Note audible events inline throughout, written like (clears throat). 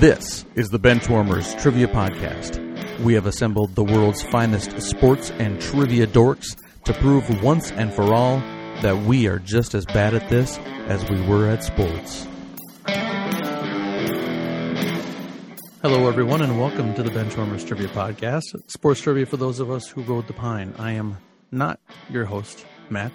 This is the Benchwarmers Trivia Podcast. We have assembled the world's finest sports and trivia dorks to prove once and for all that we are just as bad at this as we were at sports. Hello, everyone, and welcome to the Benchwarmers Trivia Podcast, sports trivia for those of us who rode the pine. I am not your host, Matt,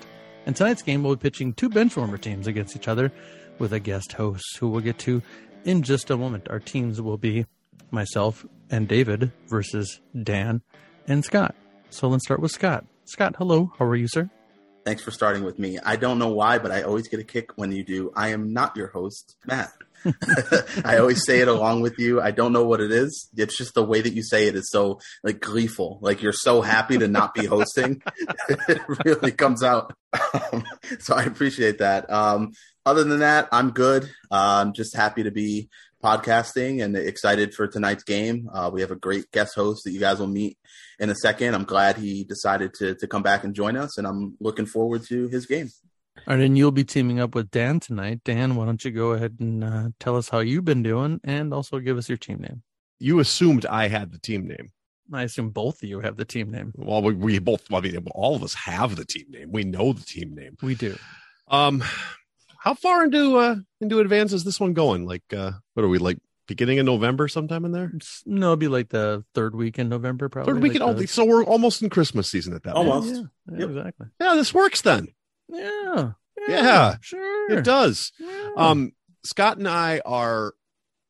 and tonight's game will be pitching two Benchwarmer teams against each other with a guest host who we'll get to in just a moment. Our teams will be myself and David versus Dan and Scott. So let's start with Scott. Scott, hello. How are you, sir? Thanks for starting with me. I don't know why, but I always get a kick when you do. I am not your host, Matt. (laughs) (laughs) I always say it along with you. I don't know what it is. It's just the way that you say it is so like gleeful. Like you're so happy to not be (laughs) hosting. it really comes out. Um, so I appreciate that. Um, other than that, I'm good. Uh, I'm just happy to be podcasting and excited for tonight's game. Uh, we have a great guest host that you guys will meet in a second. I'm glad he decided to to come back and join us, and I'm looking forward to his game. All right, and you'll be teaming up with Dan tonight. Dan, why don't you go ahead and uh, tell us how you've been doing, and also give us your team name. You assumed I had the team name. I assume both of you have the team name. Well, we, we both. I mean, all of us have the team name. We know the team name. We do. Um, how far into uh into advance is this one going? Like, uh what are we like? Beginning of November, sometime in there. No, it'd be like the third week in November, probably. Third week like in, the- oh, so we're almost in Christmas season at that point. Almost. Yeah, yeah, Yep. exactly. Yeah, this works then. Yeah. Yeah. Sure. It does. Yeah. Um, Scott and I are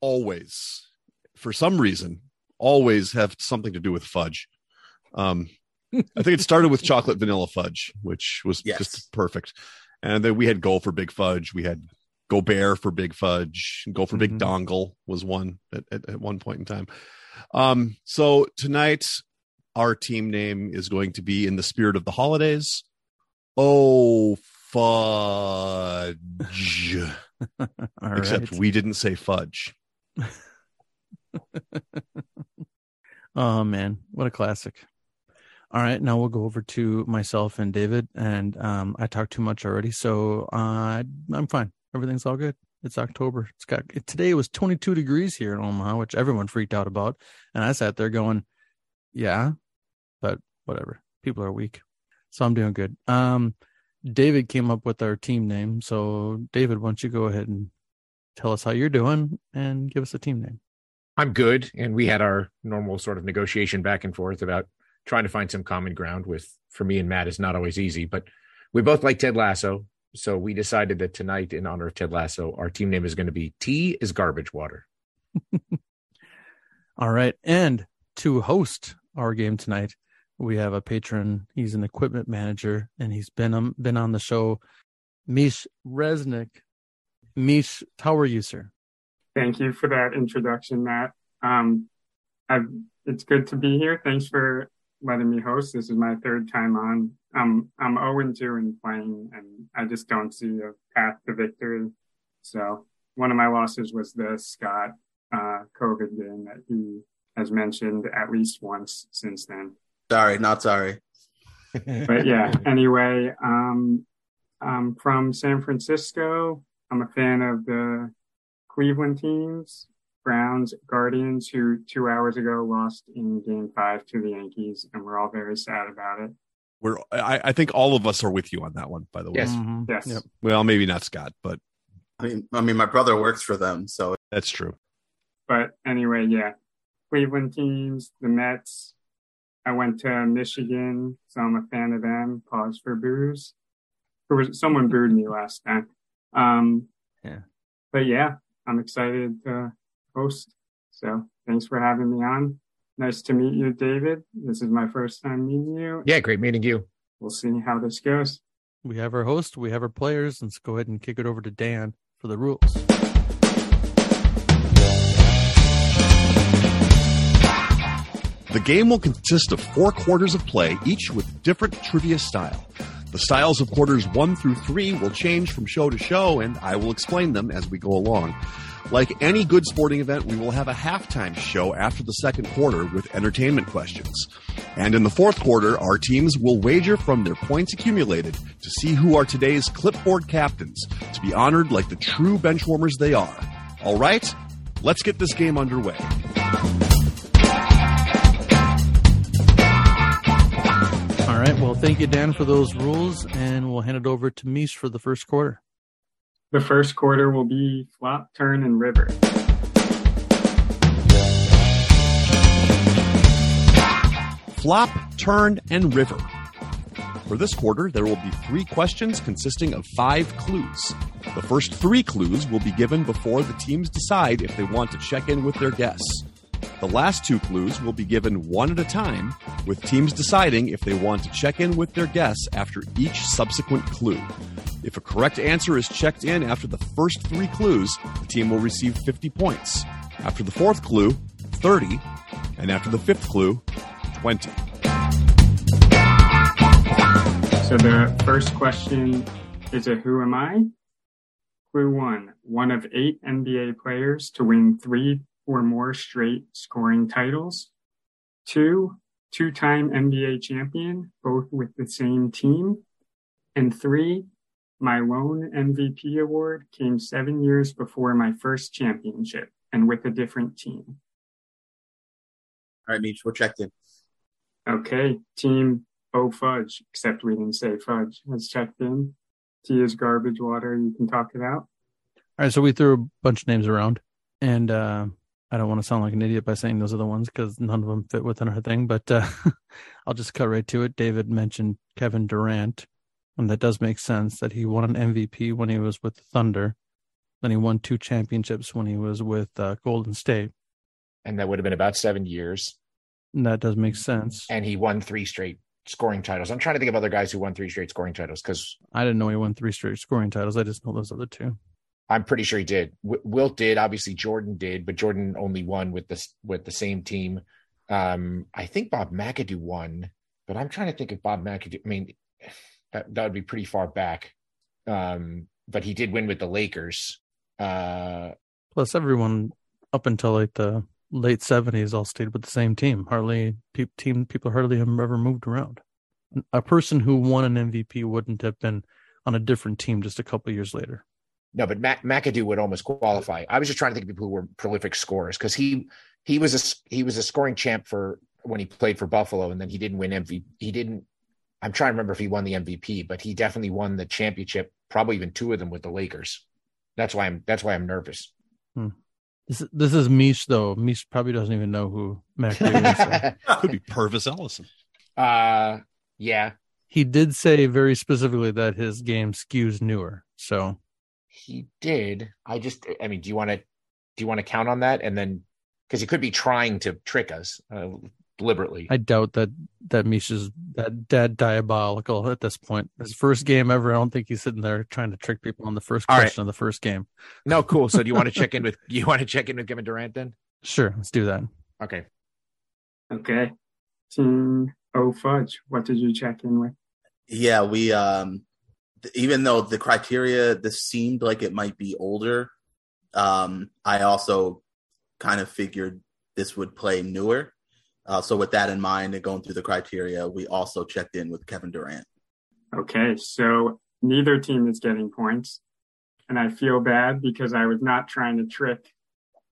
always, for some reason, always have something to do with fudge. Um, I think it started with chocolate vanilla fudge, which was Yes. just perfect. And then we had go for big fudge. We had go bear for big fudge. Go for big Mhm. dongle was one at, at, at one point in time. Um, so tonight, our team name is going to be in the spirit of the holidays. Oh, fudge. (laughs) Except right. we didn't say fudge. (laughs) Oh man, what a classic. All right, now we'll go over to myself and David, and um, I talked too much already, so uh, I'm fine. Everything's all good. It's October. It's got today. It was 22 degrees here in Omaha, which everyone freaked out about, and I sat there going, "Yeah," but whatever. People are weak, so I'm doing good. Um, David came up with our team name, so David, why don't you go ahead and tell us how you're doing and give us a team name. I'm good. And we had our normal sort of negotiation back and forth about trying to find some common ground with for me and Matt is not always easy, but we both like Ted Lasso. So we decided that tonight, in honor of Ted Lasso, our team name is going to be T is garbage water. (laughs) All right. And to host our game tonight, we have a patron. He's an equipment manager and he's been um, been on the show. Meesh Resnick. Meesh, how are you, sir? Thank you for that introduction, Matt. Um, I've, it's good to be here. Thanks for letting me host. This is my third time on. Um, I'm 0 2 in playing, and I just don't see a path to victory. So one of my losses was the Scott uh, COVID game that he has mentioned at least once since then. Sorry, not sorry. (laughs) But yeah, anyway, um, I'm from San Francisco. I'm a fan of the Cleveland teams, Browns, Guardians, who two hours ago lost in game five to the Yankees, and we're all very sad about it. We're I, I think all of us are with you on that one, by the way. Yes. Mhm. Yes. Yep. Well, maybe not Scott, but I mean, I mean, my brother works for them, so that's true. But anyway, yeah, Cleveland teams, the Mets. I went to Michigan, so I'm a fan of them. Pause for booze. There was someone booed me last time. Um, Yeah. But yeah, I'm excited to host. So thanks for having me on. Nice to meet you, David. This is my first time meeting you. Yeah, great meeting you. We'll see how this goes. We have our host, we have our players. Let's go ahead and kick it over to Dan for the rules. The game will consist of four quarters of play, each with different trivia style. The styles of quarters one through three will change from show to show, and I will explain them as we go along. Like any good sporting event, we will have a halftime show after the second quarter with entertainment questions. And in the fourth quarter, our teams will wager from their points accumulated to see who are today's clipboard captains, to be honored like the true benchwarmers they are. All right? Let's get this game underway. All right. Well, thank you, Dan, for those rules, and we'll hand it over to Meesh for the first quarter. The first quarter will be flop, turn, and river. Flop, turn, and river. For this quarter, there will be three questions consisting of five clues. The first three clues will be given before the teams decide if they want to check in with their guests. The last two clues will be given one at a time, with teams deciding if they want to check in with their guests after each subsequent clue. If a correct answer is checked in after the first three clues, the team will receive 50 points. After the fourth clue, 30, and after the fifth clue, 20. So the first question is a who am I? Clue one, one of eight NBA players to win three or more straight scoring titles. Two, two-time NBA champion, both with the same team. And three, my lone MVP award came seven years before my first championship and with a different team. All right, Meesh, we're checked in. Okay, team O Fudge, except we didn't say Fudge. Has checked in. T is garbage water. You can talk it out. All right. So we threw a bunch of names around, and uh, I don't want to sound like an idiot by saying those are the ones because none of them fit within our thing. But uh, (laughs) I'll just cut right to it. David mentioned Kevin Durant, and that does make sense that he won an MVP when he was with the Thunder. Then he won two championships when he was with uh, Golden State. And that would have been about seven years. And that does make sense. And he won three straight scoring titles. I'm trying to think of other guys who won three straight scoring titles because I didn't know he won three straight scoring titles. I just know those other two. I'm pretty sure he did. W- Wilt did, obviously Jordan did, but Jordan only won with this with the same team. Um, I think Bob McAdoo won, but I'm trying to think if Bob McAdoo. I mean, that that would be pretty far back. Um, but he did win with the Lakers. Uh, Plus, everyone up until like the late seventies all stayed with the same team. Hardly pe- team people hardly have ever moved around. A person who won an MVP wouldn't have been on a different team just a couple years later. no, but Mac- McAdoo would almost qualify. I was just trying to think of people who were prolific scorers because he he was a he was a scoring champ for when he played for Buffalo, and then he didn't win MVP. He didn't. I'm trying to remember if he won the MVP, but he definitely won the championship. Probably even two of them with the Lakers. That's why I'm that's why I'm nervous. This is, this is Meesh though. Meesh probably doesn't even know who McAdoo is. so. (laughs) Could be Pervis Ellison. uh, yeah, He did say very specifically that his game skews newer. So he did. I just, I mean, do you want to do you want to count on that and then because he could be trying to trick us uh, deliberately. I doubt that that Misha's that dead diabolical at this point. His first game ever. I don't think he's sitting there trying to trick people on the first All right. question of the first game. no, (laughs) cool. So do you want to check in with you want to check in with Kevin Durant then? Sure, let's do that. Okay. Okay, team O Fudge. What did you check in with? Yeah, we um even though the criteria this seemed like it might be older, um I also kind of figured this would play newer. Uh, so with that in mind and going through the criteria, we also checked in with Kevin Durant. Okay, so neither team is getting points. And I feel bad because I was not trying to trick,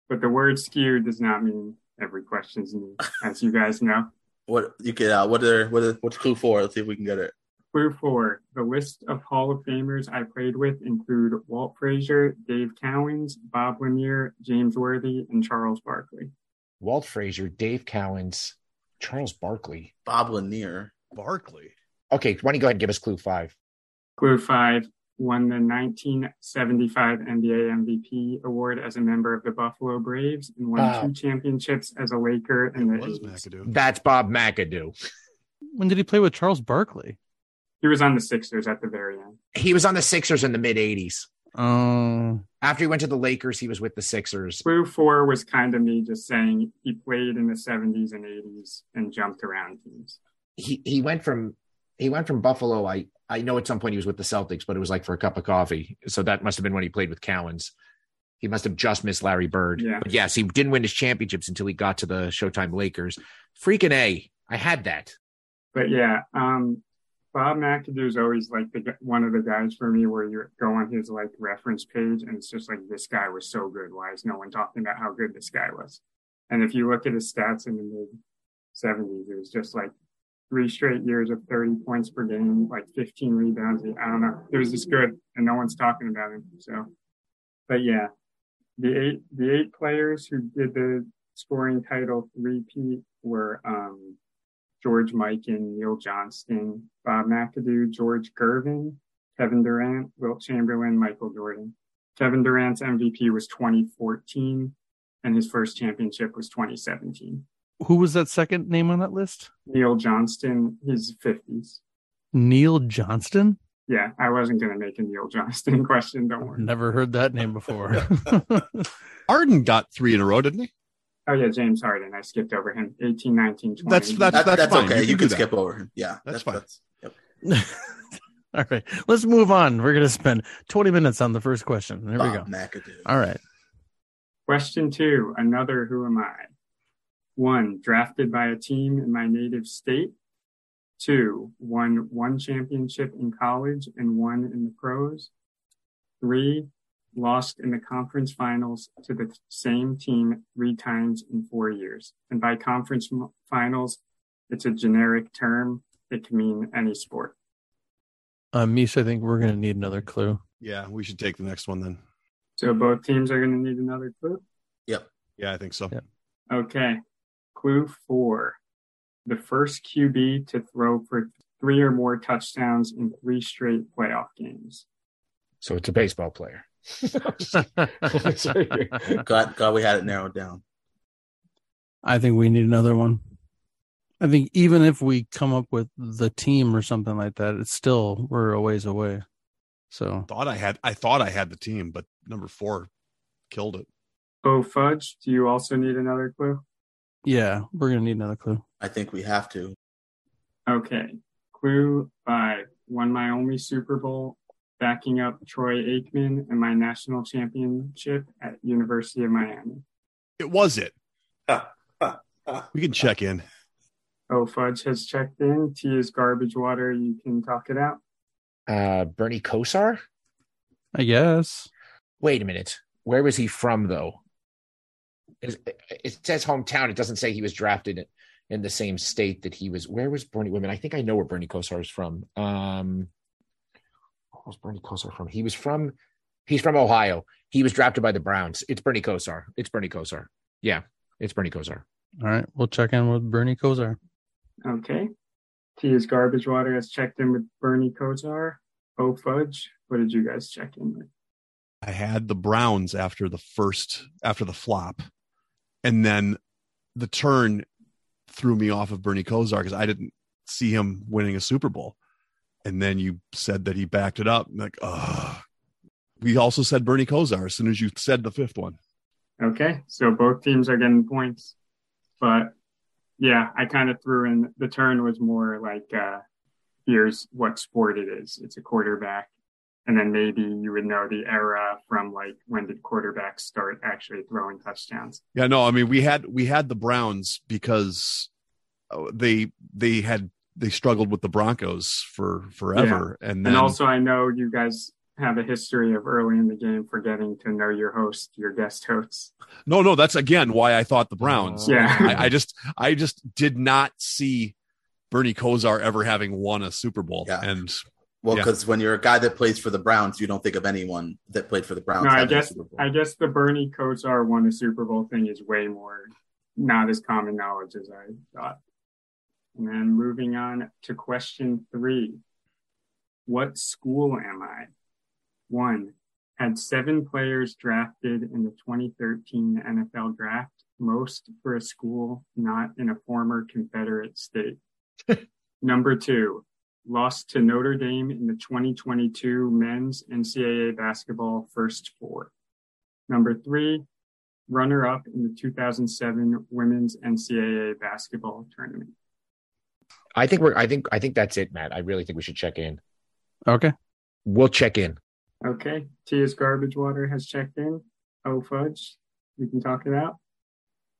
but the word skew does not mean every question's me, as you guys know. What you could uh, what are what are, what's clue four? Let's see if we can get it. Clue four the list of Hall of Famers I played with include Walt Frazier, Dave Cowens, Bob Lanier, James Worthy, and Charles Barkley. Walt Frazier, Dave Cowens, Charles Barkley. Bob Lanier. Barkley. Okay, why don't you go ahead and give us clue five? Clue five won the 1975 NBA MVP award as a member of the Buffalo Braves and won Wow. two championships as a Laker in the was 80s. McAdoo. That's Bob McAdoo. When did he play with Charles Barkley? He was on the Sixers at the very end. He was on the Sixers in the mid 80s. Oh, After he went to the Lakers, he was with the Sixers. Clue four was kind of me just saying he played in the 70s and 80s and jumped around teams. He he went from he went from Buffalo. I I know at some point he was with the Celtics, but it was like for a cup of coffee. So that must have been when he played with Cowens. He must have just missed Larry Bird. Yeah. But yes, he didn't win his championships until he got to the Showtime Lakers. Freaking A. I had that. But yeah, um, Bob McAdoo is always like the one of the guys for me where you go on his like reference page and it's just like this guy was so good. Why is no one talking about how good this guy was? And if you look at his stats in the mid 70s, it was just like three straight years of 30 points per game, like 15 rebounds. I don't know. It was just good, and no one's talking about him. So, but yeah, the eight the eight players who did the scoring title repeat were um, George Mikan, Neil Johnston, Bob McAdoo, George Gervin, Kevin Durant, Wilt Chamberlain, Michael Jordan. Kevin Durant's MVP was 2014, and his first championship was 2017. Who was that second name on that list? Neil Johnston, his 50s. Neil Johnston? Yeah, I wasn't going to make a Neil Johnston (laughs) question. Don't worry. Never heard that name before. (laughs) Harden got three in a row, didn't he? Oh yeah, James Harden. I skipped over him. 18, 19, 20. That's that's That- that's, that's fine. okay. You, do can that. skip over him. Yeah, That's fine. yep. (laughs) All right, let's move on. We're going to spend 20 minutes on the first question. There we oh, go. McAdoo. All right. Question two, another Who Am I? One, drafted by a team in my native state. Two, won one championship in college and one in the pros. Three, lost in the conference finals to the same team three times in four years. And by conference finals, it's a generic term. It can mean any sport. Uh, Misha, I think we're going to need another clue. Yeah, we should take the next one then. So both teams are going to need another clue. Yep. Yeah, I think so. Yeah. Okay. Clue four. The first QB to throw for three or more touchdowns in three straight playoff games. So it's a baseball player. (laughs) Glad, glad we had it narrowed down. I think we need another one. I think even if we come up with the team or something like that, it's still we're a ways away. So Thought I had I thought I had the team, but number four killed it. Oh, Fudge, do you also need another clue? yeah, we're gonna need another clue. I think we have to. Okay. Clue five. Won my only Super Bowl backing up Troy Aikman and my national championship at University of Miami. It was it. (laughs) We can check in. Oh, Fudge has checked in. T is garbage water. You can talk it out. Uh, Bernie Kosar? I guess. Wait a minute. Where was he from, though? It, it says hometown. It doesn't say he was drafted in the same state that he was. Where was Bernie? Women? I think I know where Bernie Kosar is from. Um, where was Bernie Kosar from? He was from. He's from Ohio. He was drafted by the Browns. It's Bernie Kosar. It's Bernie Kosar. Yeah, it's Bernie Kosar. All right, we'll check in with Bernie Kosar. Okay. T is garbage water has checked in with Bernie Kosar. Oh, Fudge, what did you guys check in with? I had the Browns after the first after the flop, and then the turn threw me off of Bernie Kosar because I didn't see him winning a Super Bowl, and then you said that he backed it up. I'm like, oh. We also said Bernie Kosar as soon as you said the fifth one. Okay, so both teams are getting points, but yeah, I kind of threw in the turn was more like uh, here's what sport it is. It's a quarterback, and then maybe you would know the era from like when did quarterbacks start actually throwing touchdowns. Yeah, no, I mean we had we had the Browns because uh, they they had they struggled with the Broncos for forever, and then And also, I know you guys have a history of early in the game forgetting to know your host, your guest hosts. no, no, that's again why I thought the Browns. Yeah. I, I just I just did not see Bernie Kosar ever having won a Super Bowl, Yeah. and Well, Yeah. because when you're a guy that plays for the Browns, you don't think of anyone that played for the Browns. No, I having a guess Super Bowl. I guess the Bernie Kosar won a Super Bowl thing is way more not as common knowledge as I thought. And then moving on to question three. What school am I? One, had seven players drafted in the 2013 NFL draft, most for a school not in a former Confederate state. (laughs) Number two, lost to Notre Dame in the 2022 men's NCAA basketball first four. Number three, runner up in the 2007 women's NCAA basketball tournament. I think we're. I think. I think that's it, Matt. I really think we should check in. Okay. We'll check in. Okay, Tia's garbage water has checked in. Oh, fudge. We can talk it out.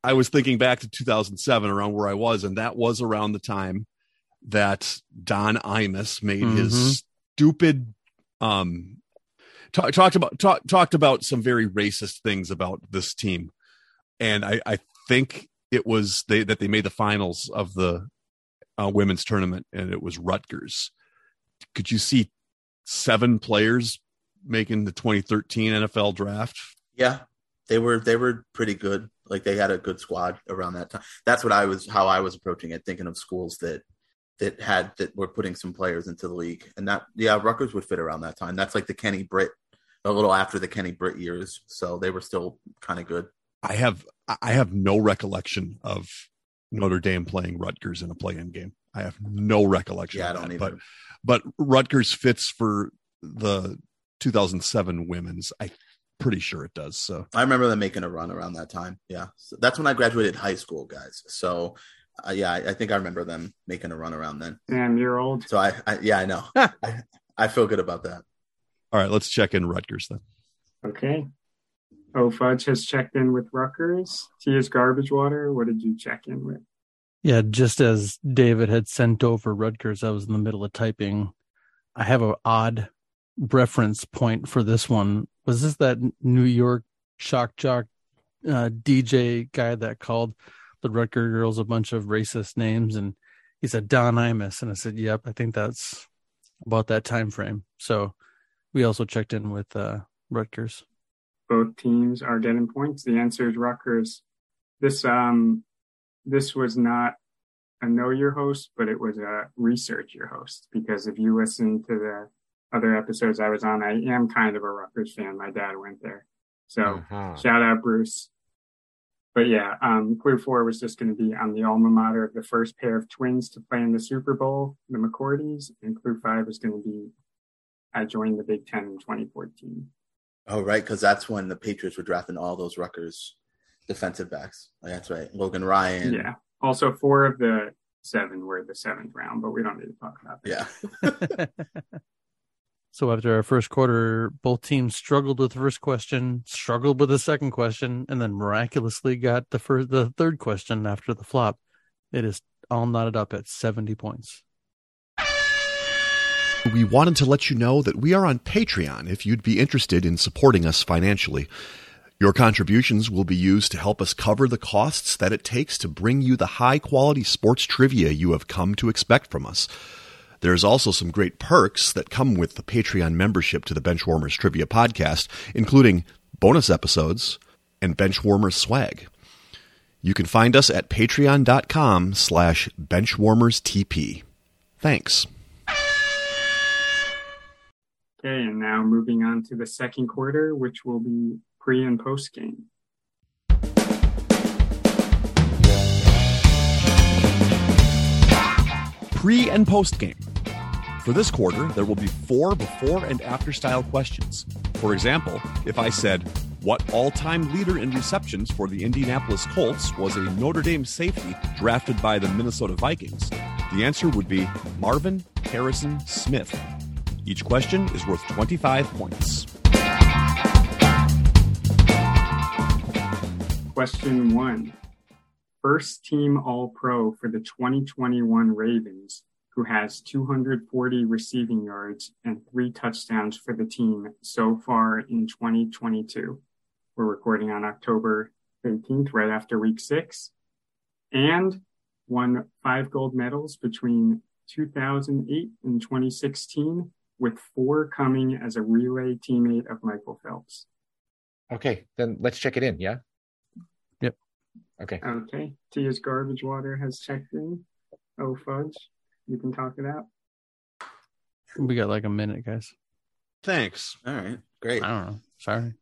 I was thinking back to 2007 around where I was, and that was around the time that Don Imus made Mhm. his stupid um talk, talked about talk, talked about some very racist things about this team, and I, I think it was they that they made the finals of the uh, women's tournament, and it was Rutgers. Could you see seven players making the 2013 NFL draft? Yeah, they were they were pretty good. Like they had a good squad around that time. That's what I was how I was approaching it, thinking of schools that that had that were putting some players into the league, and that yeah, Rutgers would fit around that time. That's like the Kenny Britt, a little after the Kenny Britt years, so they were still kind of good. I have I have no recollection of Notre Dame playing Rutgers in a play-in game. I have no recollection. Yeah, I don't that, either. But but Rutgers fits for the 2007 women's. I'm pretty sure it does. So I remember them making a run around that time. Yeah, so that's when I graduated high school, guys. So uh, yeah, I, I think I remember them making a run around then. Damn, you're old. So I, I yeah, I know. (laughs) I, I feel good about that. all right, let's check in Rutgers then. Okay. Oh, Fudge has checked in with Rutgers. Tia's Garbage Water. What did you check in with? Yeah, just as David had sent over Rutgers, I was in the middle of typing. I have an odd reference point for this one. Was this that New York shock jock uh, DJ guy that called the Rutgers girls a bunch of racist names? And he said Don Imus, and I said, "Yep, I think that's about that time frame." So we also checked in with uh, Rutgers. Both teams are getting points. The answer is Rutgers. This um this was not a know your host, but it was a research your host because if you listen to the other episodes I was on, I am kind of a Rutgers fan. My dad went there. So Uh-huh. Shout out, Bruce. But yeah, um, clue four was just going to be on the alma mater of the first pair of twins to play in the Super Bowl, the McCourties. And clue five was going to be I joined the Big Ten in 2014. Oh, right, because that's when the Patriots were drafting all those Rutgers defensive backs. That's right, Logan Ryan. yeah. Also, four of the seven were the seventh round, but we don't need to talk about that. yeah. (laughs) So after our first quarter, both teams struggled with the first question, struggled with the second question, and then miraculously got the first, the third question after the flop. It is all knotted up at 70 points. We wanted to let you know that we are on Patreon if you'd be interested in supporting us financially. Your contributions will be used to help us cover the costs that it takes to bring you the high quality sports trivia you have come to expect from us. There's also some great perks that come with the Patreon membership to the Benchwarmers Trivia Podcast, including bonus episodes and Benchwarmers swag. You can find us at patreon.com slash benchwarmerstp. Thanks. Okay, and now moving on to the second quarter, which will be pre and post game. pre and post game. For this quarter, there will be four before and after style questions. For example, if I said, What all time leader in receptions for the Indianapolis Colts was a Notre Dame safety drafted by the Minnesota Vikings? The answer would be Marvin Harrison Smith. Each question is worth 25 points. Question one First team All Pro for the 2021 Ravens, who has 240 receiving yards and three touchdowns for the team so far in 2022. We're recording on October 18th, right after week six, and won five gold medals between 2008 and 2016, with four coming as a relay teammate of Michael Phelps. Okay, then let's check it in. Yeah. Yep. Okay. Okay. Tia's garbage water has checked in. Oh fudge. You can talk it out. We got like a minute, guys. Thanks. All right, great. I don't know. Sorry.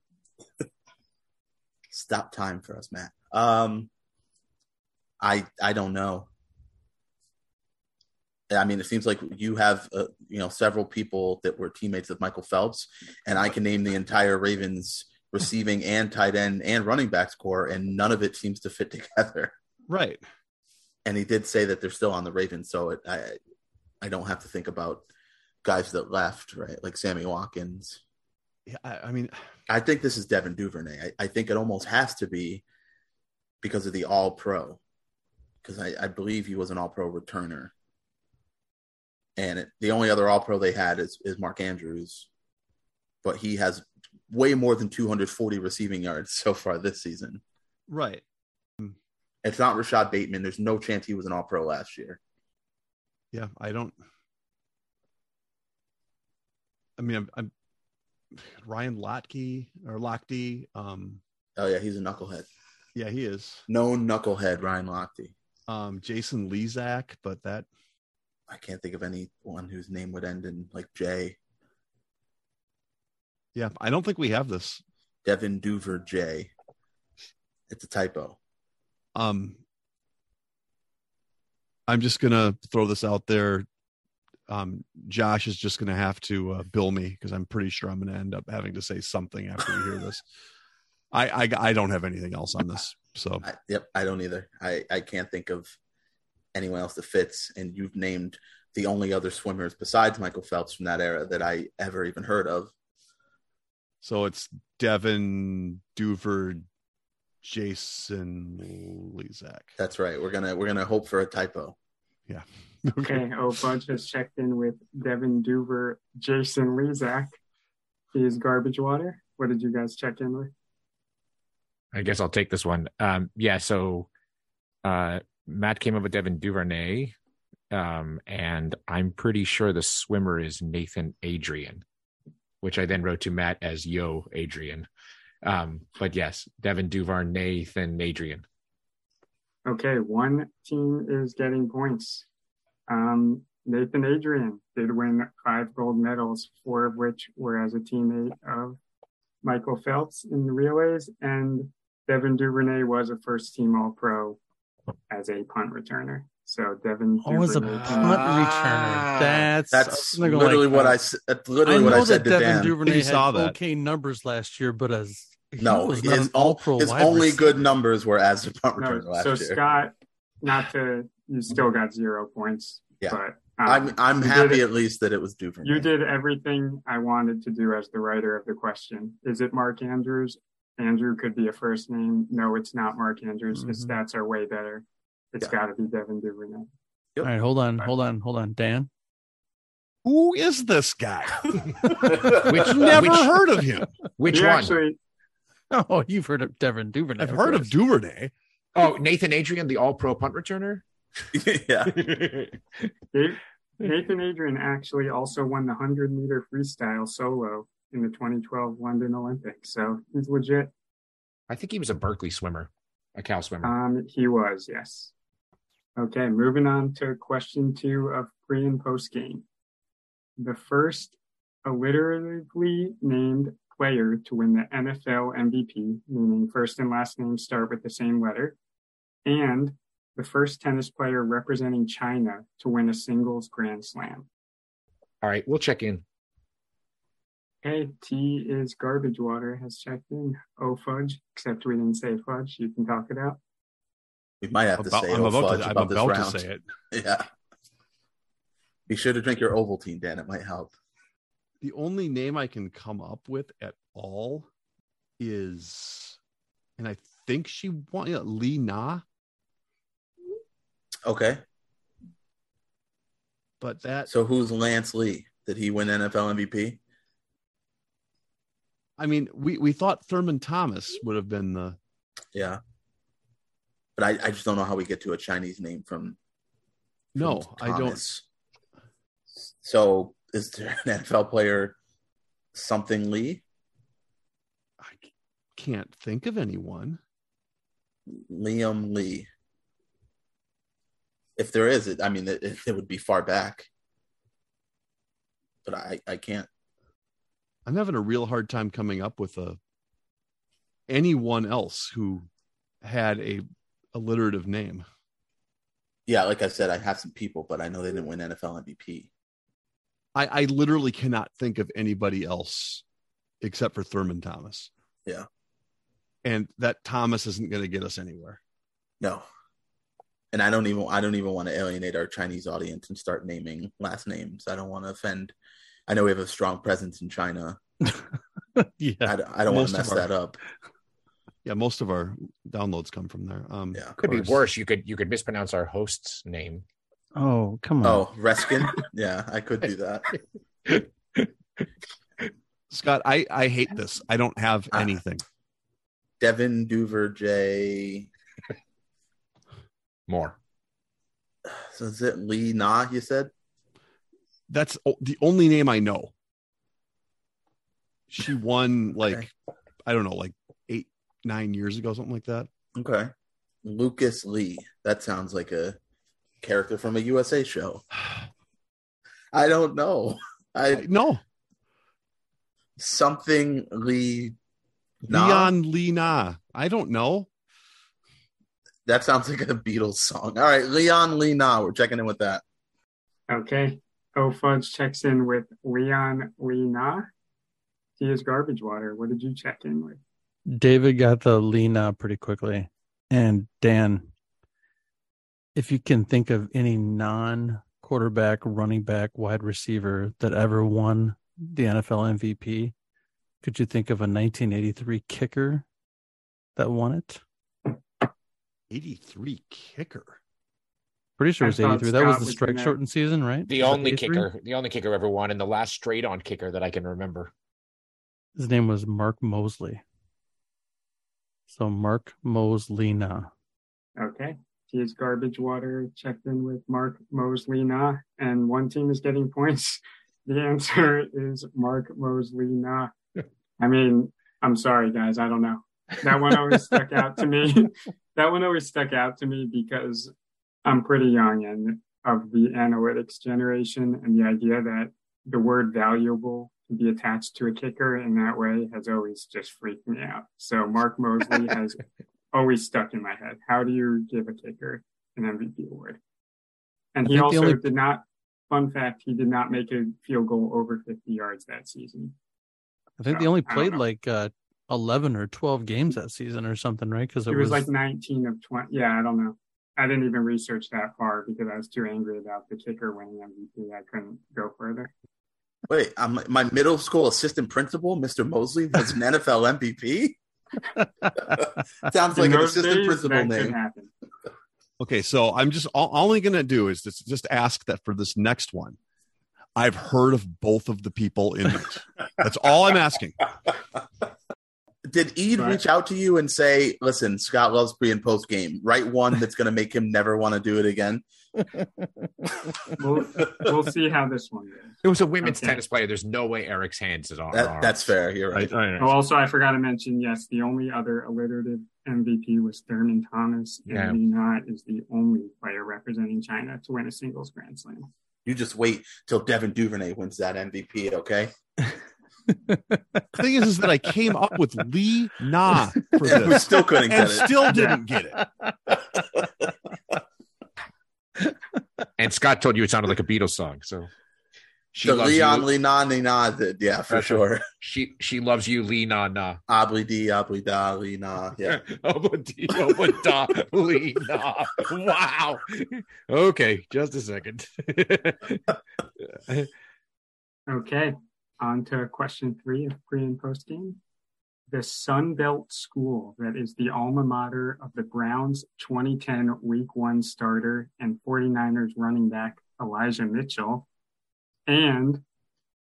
Stop time for us, Matt. Um, I I don't know. I mean, it seems like you have uh, you know several people that were teammates of Michael Phelps, and I can name the entire Ravens receiving and tight end and running backs corps, and none of it seems to fit (laughs) together. Right. And he did say that they're still on the Ravens, so it, I I don't have to think about guys that left, right? Like Sammy Watkins. Yeah, I, I mean, I think this is Devin Duvernay. I, I think it almost has to be because of the All Pro, because I, I believe he was an All Pro returner. And it, the only other All Pro they had is is Mark Andrews, but he has way more than 240 receiving yards (laughs) so far this season. Right. It's not Rashod Bateman. There's no chance he was an All Pro last year. Yeah, I don't. I mean, I'm, I'm Ryan Lochte or Lochte. Um, Oh yeah, he's a knucklehead. yeah, he is. Known knucklehead, Ryan Lochte. Um, Jason Lezak, but that I can't think of anyone whose name would end in like J. yeah, I don't think we have this. Devin Duver J. It's a typo. Um, I'm just gonna throw this out there. Um, Josh is just gonna have to uh, bill me because I'm pretty sure I'm gonna end up having to say something after we hear (laughs) this. I, I I don't have anything else on this, so I, yep, I don't either. I, I can't think of anyone else that fits. And you've named the only other swimmers besides Michael Phelps from that era that I ever even heard of. so it's Devin Duver, Jason Lezak. That's right. We're gonna we're gonna hope for a typo. Yeah. (laughs) okay, oh, Fudge has checked in with Devin Duver, Jason Lezak. He's garbage water. What did you guys check in with? I guess I'll take this one. Um, yeah, so uh, Matt came up with Devin Duvernay, um, and I'm pretty sure the swimmer is Nathan Adrian, which I then wrote to Matt as Yo Adrian. Um, but yes, Devin Duvernay, Nathan Adrian. Okay, one team is getting points. Um, Nathan Adrian did win five gold medals, four of which were as a teammate of Michael Phelps in the relays, and Devin Duvernay was a first team All Pro as a punt returner. So Devin Oh, as a Duvernay- punt returner. That's That's literally like what that. I s- that's literally I what know I said that to Devin Dan. Duvernay He had saw that. okay numbers last year, but as he no, was not his, an all pro his only good numbers were as a punt No, returner last so year. Scott, not to you still got zero points. Yeah. But I'm um, I'm happy did- at least that it was Duvernay. You did everything I wanted to do as the writer of the question. Is it Mark Andrews? Andrew could be a first name. No, it's not Mark Andrews. His Mhm. stats are way better. It's Mm-hmm. Yeah. got to be Devin Duvernay. All right, hold on, hold on, hold on, Dan. Who is this guy? (laughs) Which Never which, heard of him. which one? actually, Oh, you've heard of Devin Duvernay. I've heard of course. Duvernay. oh, Nathan Adrian, the All Pro punt returner. (laughs) yeah. (laughs) Nathan Adrian actually also won the 100 meter freestyle solo in the 2012 London Olympics. So he's legit. I think he was a Berkeley swimmer, a Cal swimmer. Um, he was, yes. Okay, moving on to question two of pre and post game. The first alliteratively named player to win the NFL MVP, meaning first and last name start with the same letter, and the first tennis player representing China to win a singles Grand Slam. All right, we'll check in. Okay, T is garbage water has checked in. Oh fudge, except we didn't say fudge. You can talk it out. We might have to About- say I'm oh, about, fudge to, I'm about this about round. to say it. (laughs) Yeah. Be sure to drink your Ovaltine, Dan. It might help. The only name I can come up with at all is, and I think she won yeah, Li Na, Okay. but that So who's Lance Lee? Did he win NFL MVP? I mean, we we thought Thurman Thomas would have been the Yeah. But I, I just don't know how we get to a Chinese name from. no, from I don't. So is there an NFL player something Lee? I can't think of anyone. Liam Lee. If there is, it I mean, it, it would be far back. But I, I can't. I'm having a real hard time coming up with a anyone else who had a alliterative name. Yeah, like I said, I have some people, but I know they didn't win NFL MVP. I, I literally cannot think of anybody else except for Thurman Thomas. Yeah. And that Thomas isn't going to get us anywhere. No. And I don't even I don't even want to alienate our Chinese audience and start naming last names. I don't want to offend. I know we have a strong presence in China. (laughs) yeah, I, don't- I don't want to mess our- that up. Yeah, most of our downloads come from there. Um, Yeah. Could be worse. You could you could mispronounce our host's name. Oh, come on. Oh, Reskin. yeah, I could do that. (laughs) Scott, I, I hate this. I don't have Ah. anything. Devin Duverjay. More. So is it Li Na? You said. That's the only name I know. She won like Okay. I don't know, like eight, nine years ago, something like that. Okay. Lucas Lee. That sounds like a character from a USA show. I don't know. I no, something Lee. Na? Leon Lena. I don't know. That sounds like a Beatles song. All right, Leon Lena. We're checking in with that. Okay. O Fudge checks in with Leon Lena. He is garbage water. What did you check in with? David got the Lena pretty quickly. And Dan, if you can think of any non quarterback, running back, wide receiver that ever won the NFL MVP, could you think of a 1983 kicker that won it? 83 kicker. Pretty sure I it was thought 83. That was the strike gonna- shortened season, right? The Was only kicker, the only kicker ever won, and the last straight on kicker that I can remember. His name was Mark Moseley. So Mark Moseley now. Okay. He is garbage water. Checked in with Mark Moseley na, and one team is getting points. (laughs) The answer is Mark Moseley na. I mean, I'm sorry, guys. I don't know. That one always stuck out to me. (laughs) That one always stuck out to me because I'm pretty young and of the analytics generation, and the idea that the word valuable can be attached to a kicker in that way has always just freaked me out. So Mark Moseley (laughs) has always stuck in my head. How do you give a kicker an MVP award? And I he also only- did not. Fun fact: He did not make a field goal over 50 yards that season. I think they Oh, only played like uh, 11 or 12 games that season or something, right? Because It it, was, like 19 of 20. Yeah, I don't know. I didn't even research that far because I was too angry about the kicker winning MVP. I couldn't go further. Wait, I'm, my middle school assistant principal, Mr. Mosley, was an NFL MVP. (laughs) Sounds like an assistant days, principal name. Okay, so I'm just all, all I'm going to do is just, just ask that for this next one. I've heard of both of the people in it. That's all I'm asking. (laughs) Did Ede Right. reach out to you and say, "Listen, Scott loves pre and post game. Write one that's going to make him never want to do it again." (laughs) We'll, we'll see how this one goes. It was a women's Okay. tennis player. There's no way Eric's hands is on. That, that's fair. You're right. Oh, also, I forgot to mention, yes, the only other alliterative MVP was Thurman Thomas, and Yeah. Li Na is the only player representing China to win a singles Grand Slam. You just wait till Devin Duvernay wins that MVP, okay? (laughs) The thing is, is that I came up with Li Na for And we this still couldn't get it. still didn't get it. (laughs) And Scott told you it sounded like a Beatles song. So she So loves Leon you. Lina Nina did, yeah, for That's sure. She she loves you, Lee na na. Obli di, obli da, Lina. Yeah. (laughs) Obadi- Obada, Lee na. Wow. Okay, just a second. (laughs) Okay, on to question three of pre and post game. The Sun Belt School that is the alma mater of the Browns 2010 Week 1 starter and 49ers running back Elijah Mitchell, and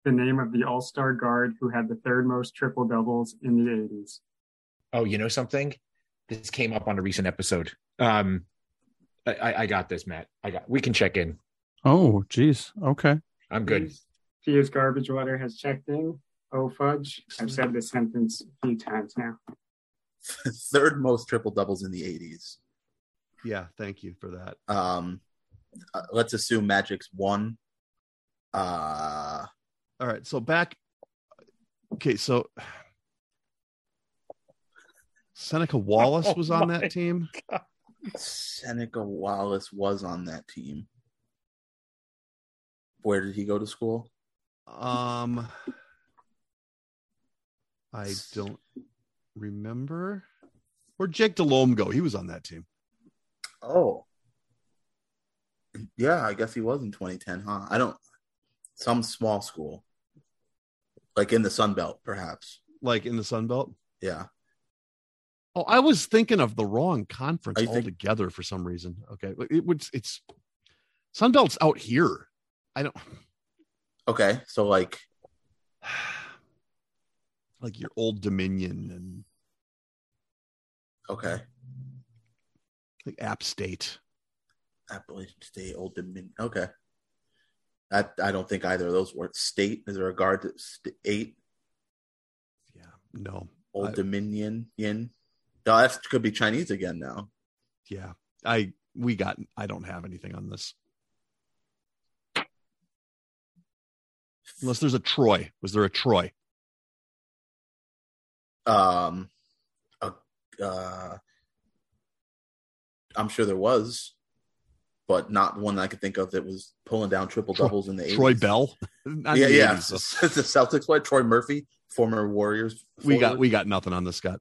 the name of the All Star guard who had the third most triple doubles in the 80s. oh, you know something? This came up on a recent episode. Um, I- I, I got this, Matt. I got. We can check in. Oh, geez. Okay. I'm good. Pia's Garbage Water has checked in. Oh, fudge. I've said this sentence a few times now. (laughs) Third most triple doubles in the 80s. Yeah, thank you for that. Um, uh, let's assume Magic's one. Uh, All right, so back. Okay, so Seneca Wallace was on my that team. Seneca Wallace was on that team. Where did he go to school? Um, I don't remember. Where Jake Delhomme go? He was on that team. Oh, yeah, I guess he was in 2010, huh? I don't. Some small school, like in the Sun Belt, perhaps. like in the Sun Belt. Yeah. Oh, I was thinking of the wrong conference you think- altogether for some reason. Okay, it would. It's Sunbelt's out here. I don't Okay, so like (sighs) like your old Dominion and okay, like App State. Appalachian State, Old Dominion. Okay, I I don't think either of those were state. Is there a guard to state? Yeah, no. Old I- Dominion. Yin. No, that could be Chinese again now. Yeah. I we got I don't have anything on this. Unless there's a Troy. Was there a Troy? Um, uh, uh, I'm sure there was, but not one that I could think of that was pulling down triple Troy- doubles in the 80s. Troy Bell? (laughs) Not Yeah, the yeah. 80s, (laughs) the Celtics player Troy Murphy, former Warriors. though. We got we got nothing on this, Scott.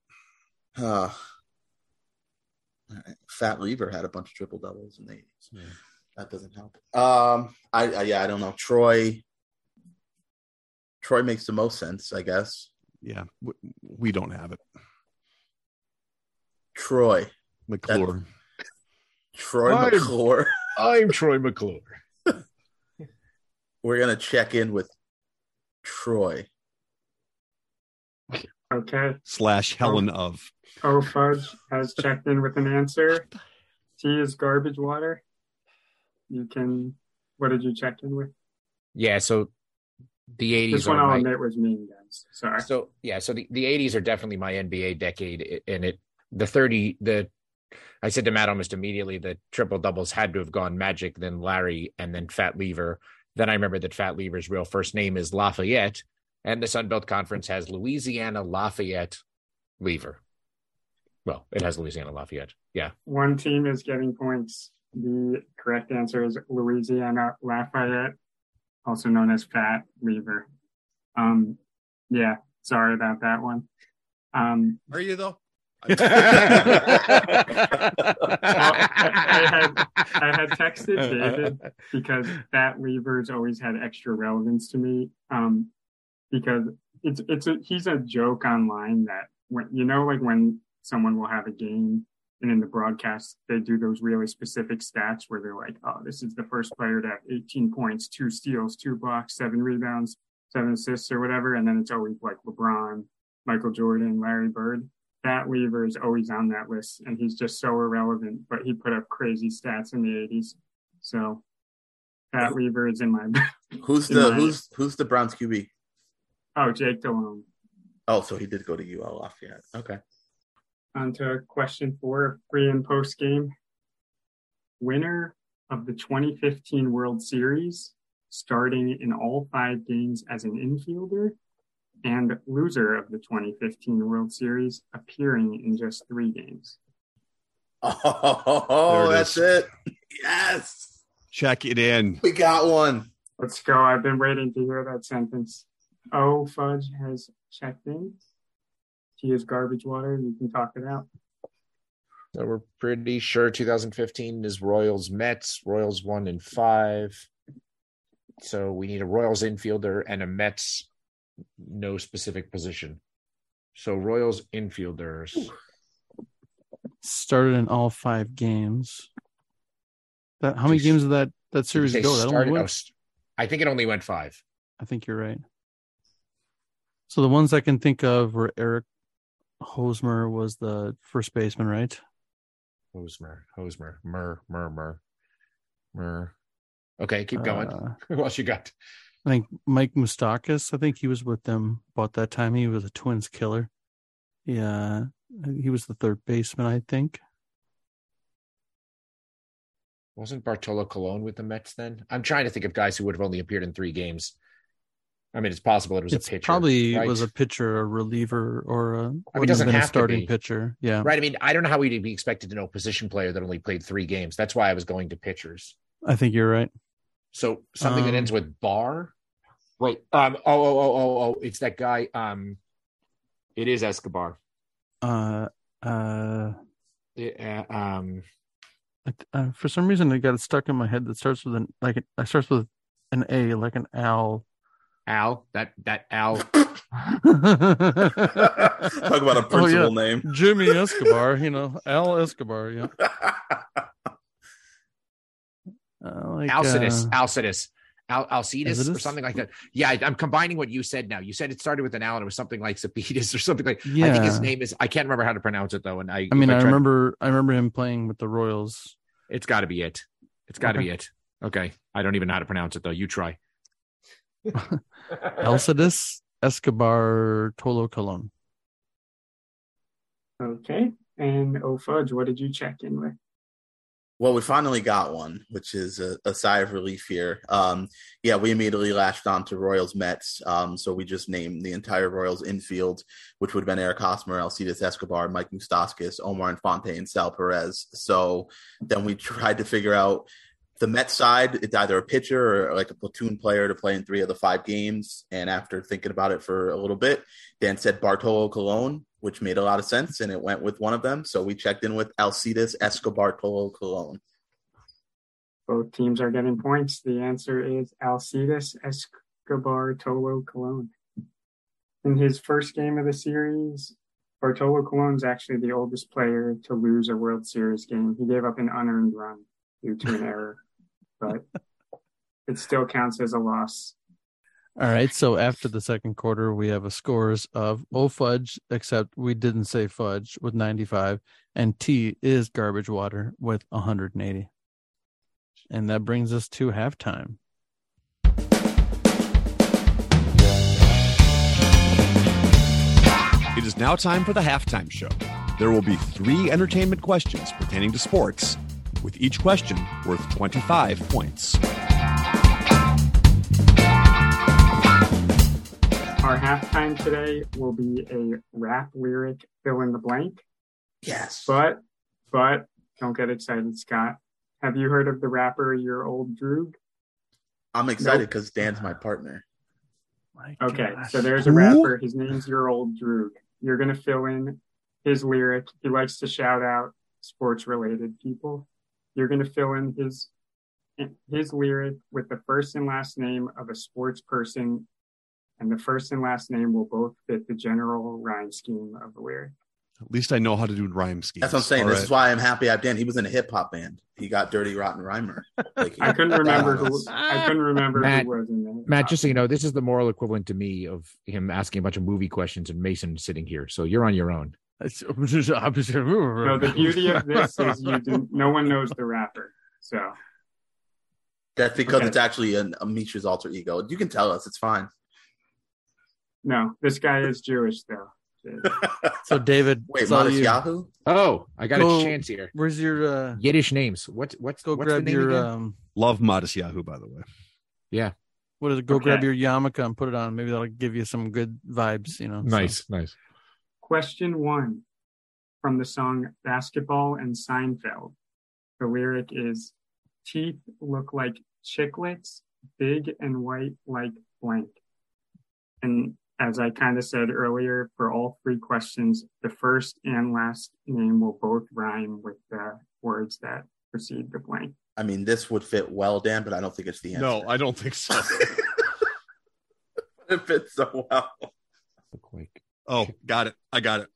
Uh. Fat Lever had a bunch of triple doubles in the 80s. Yeah. That doesn't help. Um, I, I yeah, I don't know. Troy. Troy makes the most sense, I guess. Yeah. We, we don't have it. Troy. McClure. Troy I'm- McClure. I'm Troy McClure. (laughs) We're gonna check in with Troy. Okay. slash Helen oh. of. Oh, Fudge has checked in with an answer. T is garbage water. You can. What did you check in with? Yeah, so the 80s This are one I'll my- admit was me, guys. Sorry. So yeah, so the, the 80s are definitely my NBA decade, and it the 30 the I said to Matt almost immediately that triple doubles had to have gone Magic, then Larry, and then Fat Lever. Then I remember that Fat Lever's real first name is Lafayette, and the Sun Belt Conference has Louisiana Lafayette Lever. Well, it has Louisiana Lafayette. Yeah, One team is getting points. The correct answer is Louisiana Lafayette, also known as Fat Lever. Um, yeah, sorry about that one. Um, Are you though? (laughs) (laughs) I had I had texted David because Fat Lever's always had extra relevance to me. Um, because it's it's a he's a joke online that when you know like when someone will have a game and in the broadcast they do those really specific stats where they're like, oh, this is the first player to have 18 points, two steals, two blocks, seven rebounds, seven assists, or whatever, and then it's always like LeBron, Michael Jordan, Larry Bird. Fat Lever is always on that list, and he's just so irrelevant. But he put up crazy stats in the '80s, so Fat Lever is in my. (laughs) Who's the my- who's who's the Browns QB? oh, Jake Delhomme. Oh, so he did go to UL Lafayette. Okay. On to question four, pre and post game. Winner of the 2015 World Series, starting in all five games as an infielder, and loser of the 2015 World Series, appearing in just three games. (laughs) Oh, There it that's is. it. Yes, Check it in. we got one. Let's go. I've been waiting to hear that sentence. Oh, Fudge has checked in. He is garbage water. You can talk it out. so we're pretty sure 2015 is Royals Mets. Royals one and five. So we need a Royals infielder and a Mets no specific position. So Royals infielders. Started in all five games. That how many Jeez. games did that that series go? That only started- went- oh, I think it only went five. I think you're right. So the ones I can think of were Eric Hosmer was the first baseman, right? Hosmer, Hosmer, Mur, Mur, Mur, Mur. Okay, keep going. Uh, (laughs) Who else you got? I think Mike Moustakas. I think he was with them about that time. He was a Twins killer. Yeah, he was the third baseman. I think. Wasn't Bartolo Colon with the Mets then? I'm trying to think of guys who would have only appeared in three games. I mean, it's possible it was It's a pitcher. probably right? was a pitcher, a reliever, or a it doesn't have a have to starting be. pitcher. Yeah, right. I mean, I don't know how we'd be expected to know a position player that only played three games. That's why I was going to pitchers. I think you're right. So something that Um, ends with bar. Wait. Um. Oh. Oh. Oh. Oh. Oh. It's that guy. Um. It is Escobar. Uh, uh, Yeah, um. Uh, for some reason, it got it stuck in my head. That starts with an like it it starts with an A, like an owl. Al. That. That Al. (laughs) Talk about a Oh, principal name. Jimmy Escobar, you know, Al Escobar. Yeah. (laughs) Uh, like Alcides, uh, Alcides, Al- Alcides, or something like that. Yeah, I, I'm combining what you said now. You said it started with an Al and it was something like Cepidus or something like. Yeah. I think his name is. I can't remember how to pronounce it though. And I, I mean, if I try- remember, I remember him playing with the Royals. It's got to be it. It's got to Okay. be it. Okay, I don't even know how to pronounce it though. You try. (laughs) Alcides Escobar Tolo Colon. Okay. And oh fudge, what did you check in with? Well, we finally got one, which is a, a sigh of relief here. Um, yeah, we immediately latched on to Royals Mets. Um, so we just named the entire Royals infield, which would have been Eric Hosmer, Alcides Escobar, Mike Moustakas, Omar Infante, and Sal Perez. So then we tried to figure out the Mets side, it's either a pitcher or like a platoon player to play in three of the five games. And after thinking about it for a little bit, Dan said Bartolo Colon, which made a lot of sense, and it went with one of them. So we checked in with Alcides Escobar Tolo Colon. Both teams are getting points. The answer is Alcides Escobar Tolo Colon. In his first game of the series, Bartolo Colon is actually the oldest player to lose a World Series game. He gave up an unearned run due to an error, but it still counts as a loss. All right. So after the second quarter, we have a scores of O Fudge, except we didn't say Fudge with 95, and T is Garbage Water with 180. And that brings us to halftime. It is now time for the halftime show. There will be three entertainment questions pertaining to sports, with each question worth 25 points. Our halftime today will be a rap lyric fill in the blank, Yes. but but don't get excited, Scott. Have you heard of the rapper Your Old Droog? I'm excited Nope. because Dan's my partner. My Okay, gosh. so there's a rapper. His name's Your Old Droog. You're gonna fill in his lyric. He likes to shout out sports related people. You're gonna fill in his his lyric with the first and last name of a sports person, and the first and last name will both fit the general rhyme scheme of the lyric. At least I know how to do rhyme schemes. That's what I'm saying. All this right. is why I'm happy I have Dan. He was in a hip hop band. He got Dirty Rotten Rhymer. Like, he- (laughs) I couldn't remember who I couldn't remember Matt- who was in there. Matt, just so you know, this is the moral equivalent to me of him asking a bunch of movie questions and Mason sitting here. So you're on your own. It's- No, the beauty of (laughs) this is you do, no one knows the rapper. So That's because Okay. it's actually an, a Meesh's alter ego. You can tell us. It's fine. no, this guy is Jewish though. (laughs) So David, Wait, it's Modest you. Yahoo? Oh, I got Go- a chance here. Where's your uh Yiddish names. What? What's go what's grab your again? um Love Modest Yahoo, by the way. Yeah. What is it? Go Okay. grab your yarmulke and put it on. Maybe that'll give you some good vibes, you know. so. nice, nice. Question one from the song Basketball and Seinfeld. The lyric is Teeth look like chiclets, big and white like blank. And as I kind of said earlier, for all three questions, the first and last name will both rhyme with the words that precede the blank. I mean, this would fit well, Dan, but I don't think it's the answer. No, I don't think so. (laughs) it fits so well. Look like oh, got it. I got it.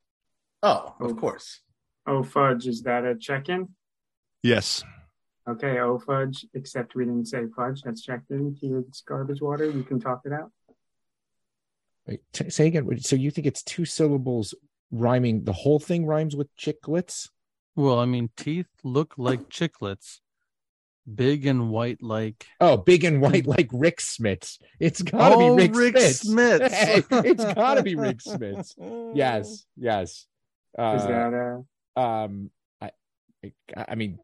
Oh, Oh. of course. Oh, fudge, is that a check in? Yes. Okay, oh, fudge, except we didn't say fudge. That's checked in. It's garbage water. You can talk it out. Wait, t- say again. So you think it's two syllables rhyming? The whole thing rhymes with chicklets? Well, I mean, teeth look like chiclets, big and white like. Oh, big and white like Rik Smits. It's gotta oh, be Rik, Rik Smits. Smits. (laughs) Hey, it's gotta be Rik (laughs) Smits. Yes, yes. Uh, Is that uh um, I, I, I mean,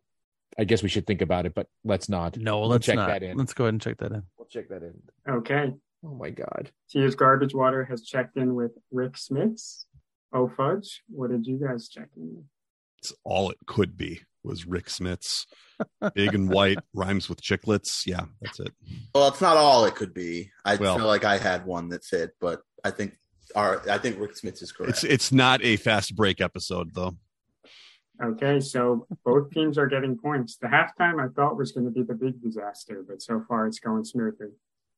I guess we should think about it, but let's not. No, We'll let's check not. that in. Let's go ahead and check that in. We'll check that in. okay? Oh my god. Tia's garbage water has checked in with Rik Smits. Oh fudge, what did you guys check in with? It's all it could be was Rik Smits big and white (laughs) rhymes with chiclets. Yeah, that's it. Well, it's not all it could be. I Well- feel like I had one that fit, but I think our I think Rick Smith is correct. It's it's not a fast break episode though. Okay, so both teams are getting points. The halftime I thought was going to be the big disaster, but so far it's going smoothly.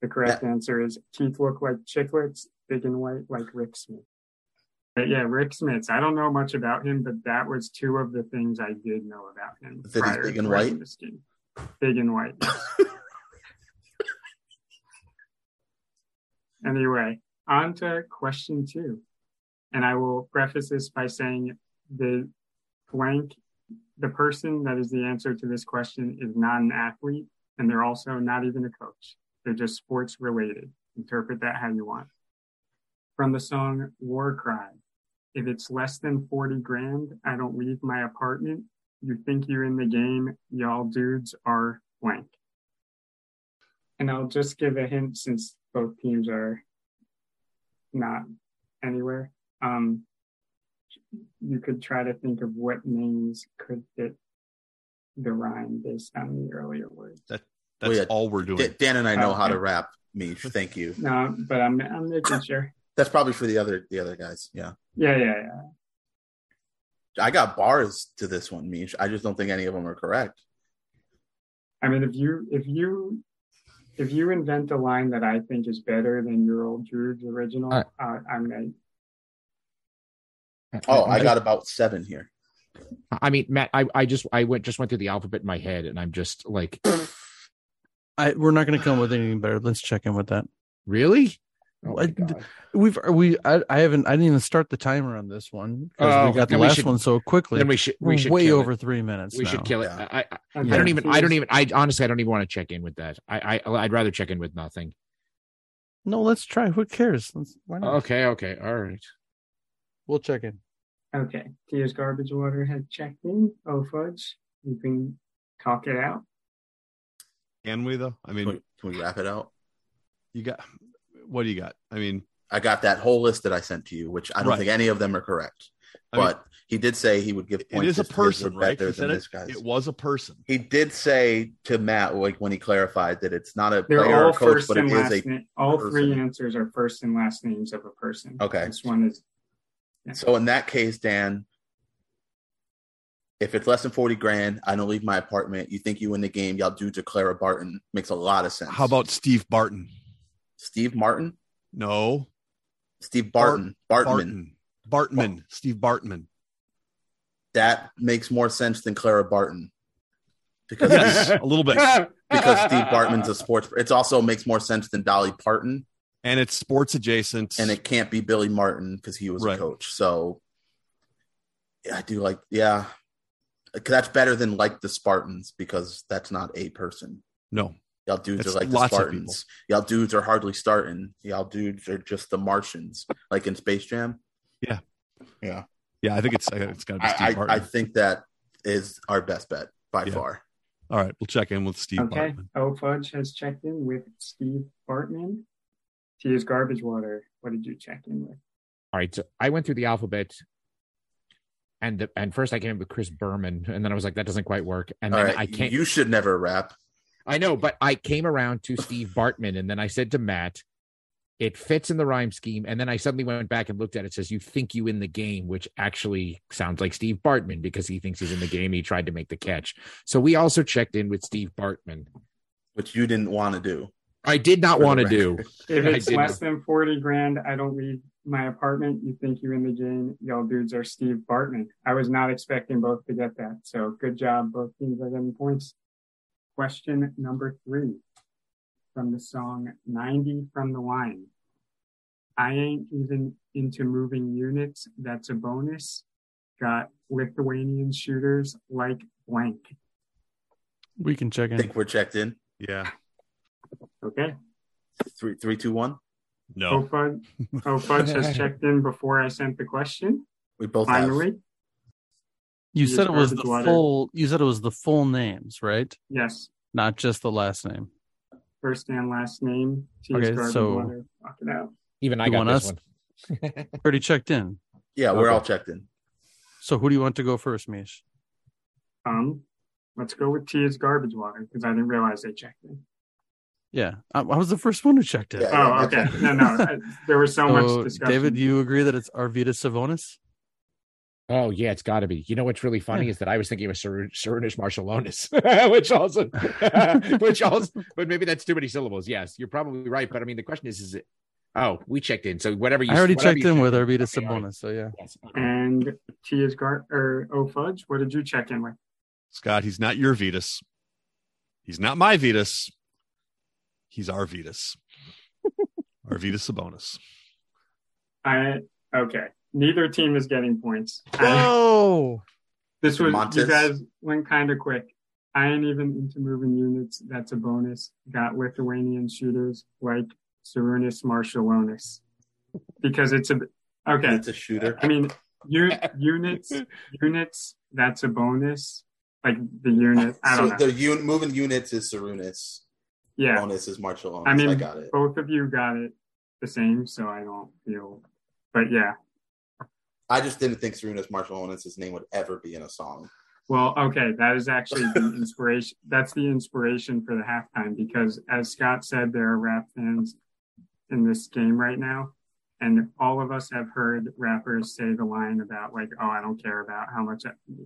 The correct answer is teeth look like chiclets, big and white like Rick Smith. But yeah, Rik Smits. I don't know much about him, but that was two of the things I did know about him. That prior big and white? Big and white. anyway, on to question two. And I will preface this by saying the blank, the person that is the answer to this question is not an athlete, and they're also not even a coach. They're just sports related. Interpret that how you want. From the song War Cry, if it's less than 40 grand, I don't leave my apartment. You think you're in the game, y'all dudes are blank. And I'll just give a hint since both teams are not anywhere. Um, you could try to think of what names could fit the rhyme based on the earlier words. That that's Well, yeah, all we're doing. D- Dan and I know Oh, how to okay. rap, Meesh. Thank you. No, but I'm I'm making sure. That's probably for the other the other guys. Yeah. Yeah, yeah, yeah. I got bars to this one, Meesh. I just don't think any of them are correct. I mean, if you if you if you invent a line that I think is better than your old Droog's original, Uh, uh, I may. Oh, I got about seven here. I mean, Matt, I, I just I went just went through the alphabet in my head, and I'm just like, I we're not going to come with anything better. Let's check in with that. really? Oh I- We've uh, we I, I haven't I didn't even start the timer on this one because Oh, we got the last should- one so quickly. Then we should We're should way over It. three minutes. We now. should kill it. Yeah. I, I, I don't even. I don't even. I honestly, I don't even want to check in with that. I, I I'd rather check in with nothing. No, let's try. Who cares? Let's, why not? Okay. Okay. All right. We'll check in. Okay, Tia's garbage water has checked in. Oh fudge, you can talk it out. Can we though? I Can mean, we, can we wrap it out? you got what do you got? I mean, I got that whole list that I sent to you, which I don't Right. think any of them are correct. I mean, but he did say he would give it points is a if his were person, right? He said it, guy's. it was a person. He did say to Matt, like when he clarified that it's not a They're player or all a coach, first but it and last a. name. All three answers are first and last names of a person. Okay. This one is So in that case, Dan, if it's less than forty grand, I don't leave my apartment. You think you win the game? Y'all do to Clara Barton makes a lot of sense. How about Steve Barton? Steve Martin? No, Steve Barton. Bartman. Barton. Bartman. Steve Bartman. That makes more sense than Clara Barton. Because Yes, a little bit. (laughs) because Steve Bartman's a sports. It also makes more sense than Dolly Parton, And it's sports adjacent. and it can't be Billy Martin because he was Right. a coach. So, yeah, I do like, yeah. that's better than like the Spartans because that's not a person. no. Y'all dudes It's are like the Spartans. Y'all dudes are hardly starting. Y'all dudes are just the Martians, like in Space Jam. Yeah. yeah. Yeah, I think it's it's got to be Steve I, I, I think that is our best bet by Yeah. far. All right, we'll check in with Steve okay. Bartman. Oh fudge has checked in with Steve Bartman. Tia's garbage water. What did you check in with? All right. So I went through the alphabet, and the, and first I came up with Chris Berman, and then I was like, that doesn't quite work. And All then right, I came. you should never rap. I know, but I came around to Steve Bartman, and then I said to Matt, "It fits in the rhyme scheme." And then I suddenly went back and looked at it. it says, "You think you in the game," which actually sounds like Steve Bartman because he thinks he's in the game. He tried to make the catch. So we also checked in with Steve Bartman. which you didn't want to do. I did not want to do. If it's less than 40 grand, I don't leave my apartment. You think you in the game. Y'all dudes are Steve Bartman. I was not expecting both to get that. So good job. Both teams are getting points. Question number three from the song 90 from the line. I ain't even into moving units. That's a bonus. Got Lithuanian shooters like blank. We can check I in. think we're checked in. Yeah. Okay. Three, three, two, one. No. Ofud, Ofudge has checked in before I sent the question. We both have. Finally. You said it was the water. full. You said it was the full names, right? Yes. Not just the last name. First and last name. T Okay, garbage so- water. Fuck. Even I You got want this us? one. (laughs) Already checked in. Yeah, we're Okay. all checked in. So who do you want to go first, Meesh? Um, let's go with T is garbage water because I didn't realize they checked in. Yeah, I, I was the first one who checked in. Yeah. Oh, okay. No, no. I- There was so, So, much discussion. David, you agree that it's Arvydas Sabonis? Oh yeah, it's got to be. You know what's really funny Yeah. is that I was thinking of Ser- Sarunas Marciulionis, (laughs) which also, (laughs) which also, but maybe that's too many syllables. Yes, you're probably right. But I mean, the question is, is it? Oh, we checked in. So whatever you. I already checked in with checked Arvidas Okay. Sabonis. So yeah, Yes. and T is gar or O Fudge. What did you check in with? Scott, he's not your Vetus. He's not my Vetus. He's our Vetus. (laughs) our Vetus Sabonis. I okay. Neither team is getting points. I, Whoa! this was Montes. you guys went kind of quick. I ain't even into moving units. That's a bonus. Got Lithuanian shooters like Sarunas Marciulionis because it's a okay. It's a shooter. I mean, u- units, units. That's a bonus. Like the unit. I don't know. the un- moving units is Sarunas. Yeah, Bonus is Marshall. I mean, I got it. both of you got it the same, so I don't feel. But yeah, I just didn't think Sarunas Marciulionis' name would ever be in a song. Well, okay, that is actually the (laughs) inspiration. That's the inspiration for the halftime because, as Scott said, there are rap fans in this game right now, and all of us have heard rappers say the line about like, "Oh, I don't care about how much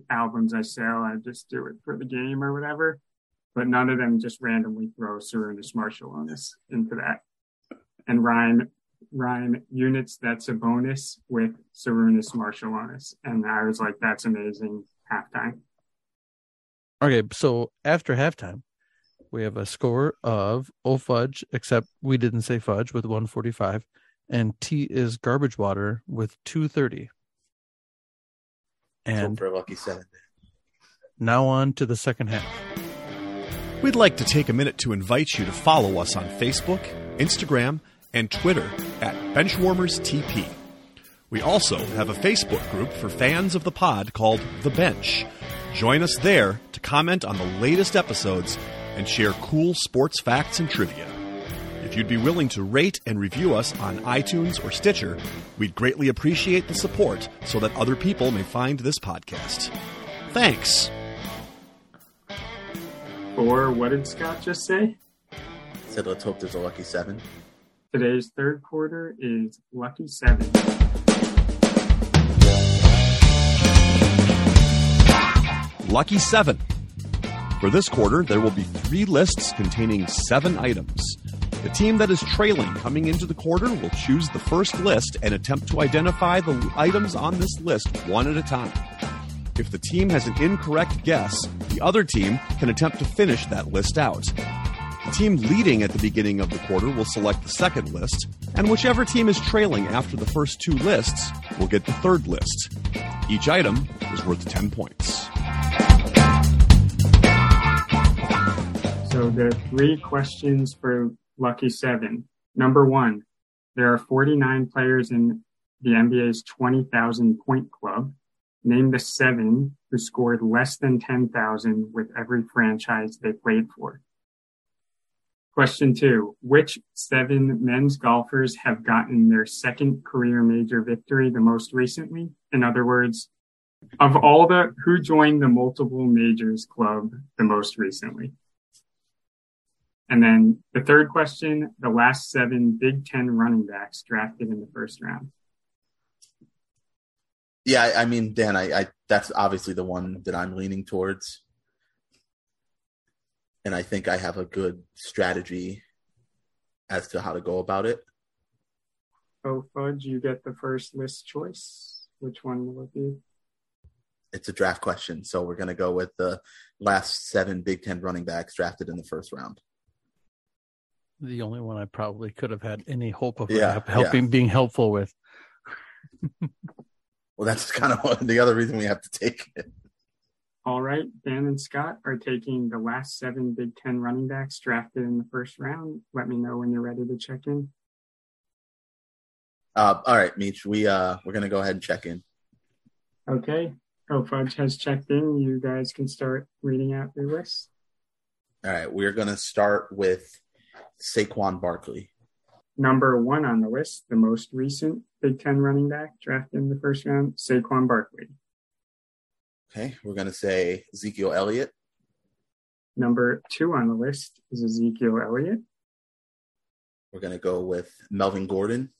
albums I sell. I just do it for the game or whatever." But none of them just randomly throw Sarunas Marciulionis into that and rhyme rhyme units. That's a bonus with Sarunas Marciulionis, and I was like, "That's amazing." Halftime. Okay, so after halftime, we have a score of O Fudge, except we didn't say Fudge with 145, and T is Garbage Water with 230. And And for a lucky seven. now on to the second half. We'd like to take a minute to invite you to follow us on Facebook, Instagram, and Twitter at BenchwarmersTP. We also have a Facebook group for fans of the pod called The Bench. Join us there to comment on the latest episodes and share cool sports facts and trivia. If you'd be willing to rate and review us on iTunes or Stitcher, we'd greatly appreciate the support so that other people may find this podcast. Thanks. Or what did Scott just say? Said let's hope there's a lucky seven. Today's third quarter is lucky seven. Lucky 7. For this quarter, there will be three lists containing seven items. The team that is trailing coming into the quarter will choose the first list and attempt to identify the items on this list one at a time. If the team has an incorrect guess, the other team can attempt to finish that list out. The team leading at the beginning of the quarter will select the second list, and whichever team is trailing after the first two lists will get the third list. Each item is worth 10 points. So there are three questions for lucky seven. Number one, there are 49 players in the NBA's 20,000 point club. Name the seven who scored less than 10,000 with every franchise they played for. Question two, which seven men's golfers have gotten their second career major victory the most recently? In other words, of all the who joined the multiple majors club the most recently? And then the third question, the last seven Big Ten running backs drafted in the first round. Yeah, I, mean, Dan, I, I that's obviously the one that I'm leaning towards, and I think I have a good strategy as to how to go about it. Oh, Fudge, you get the first list choice. Which one will it be? It's a draft question, so we're going to go with the last seven Big Ten running backs drafted in the first round. The only one I probably could have had any hope of Yeah, help- helping being helpful with. (laughs) Well, that's kind of what, the other reason we have to take it. All right, Dan and Scott are taking the last seven Big Ten running backs drafted in the first round. Let me know when you're ready to check in. Uh, all right, Meesh, we uh, we're going to go ahead and check in. Okay. Oh, Fudge has checked in. You guys can start reading out your list. All right, we're going to start with Saquon Barkley. Number one on the list, the most recent Big Ten running back drafted in the first round, Saquon Barkley. Okay, we're going to say Ezekiel Elliott. Number two on the list is Ezekiel Elliott. We're going to go with Melvin Gordon.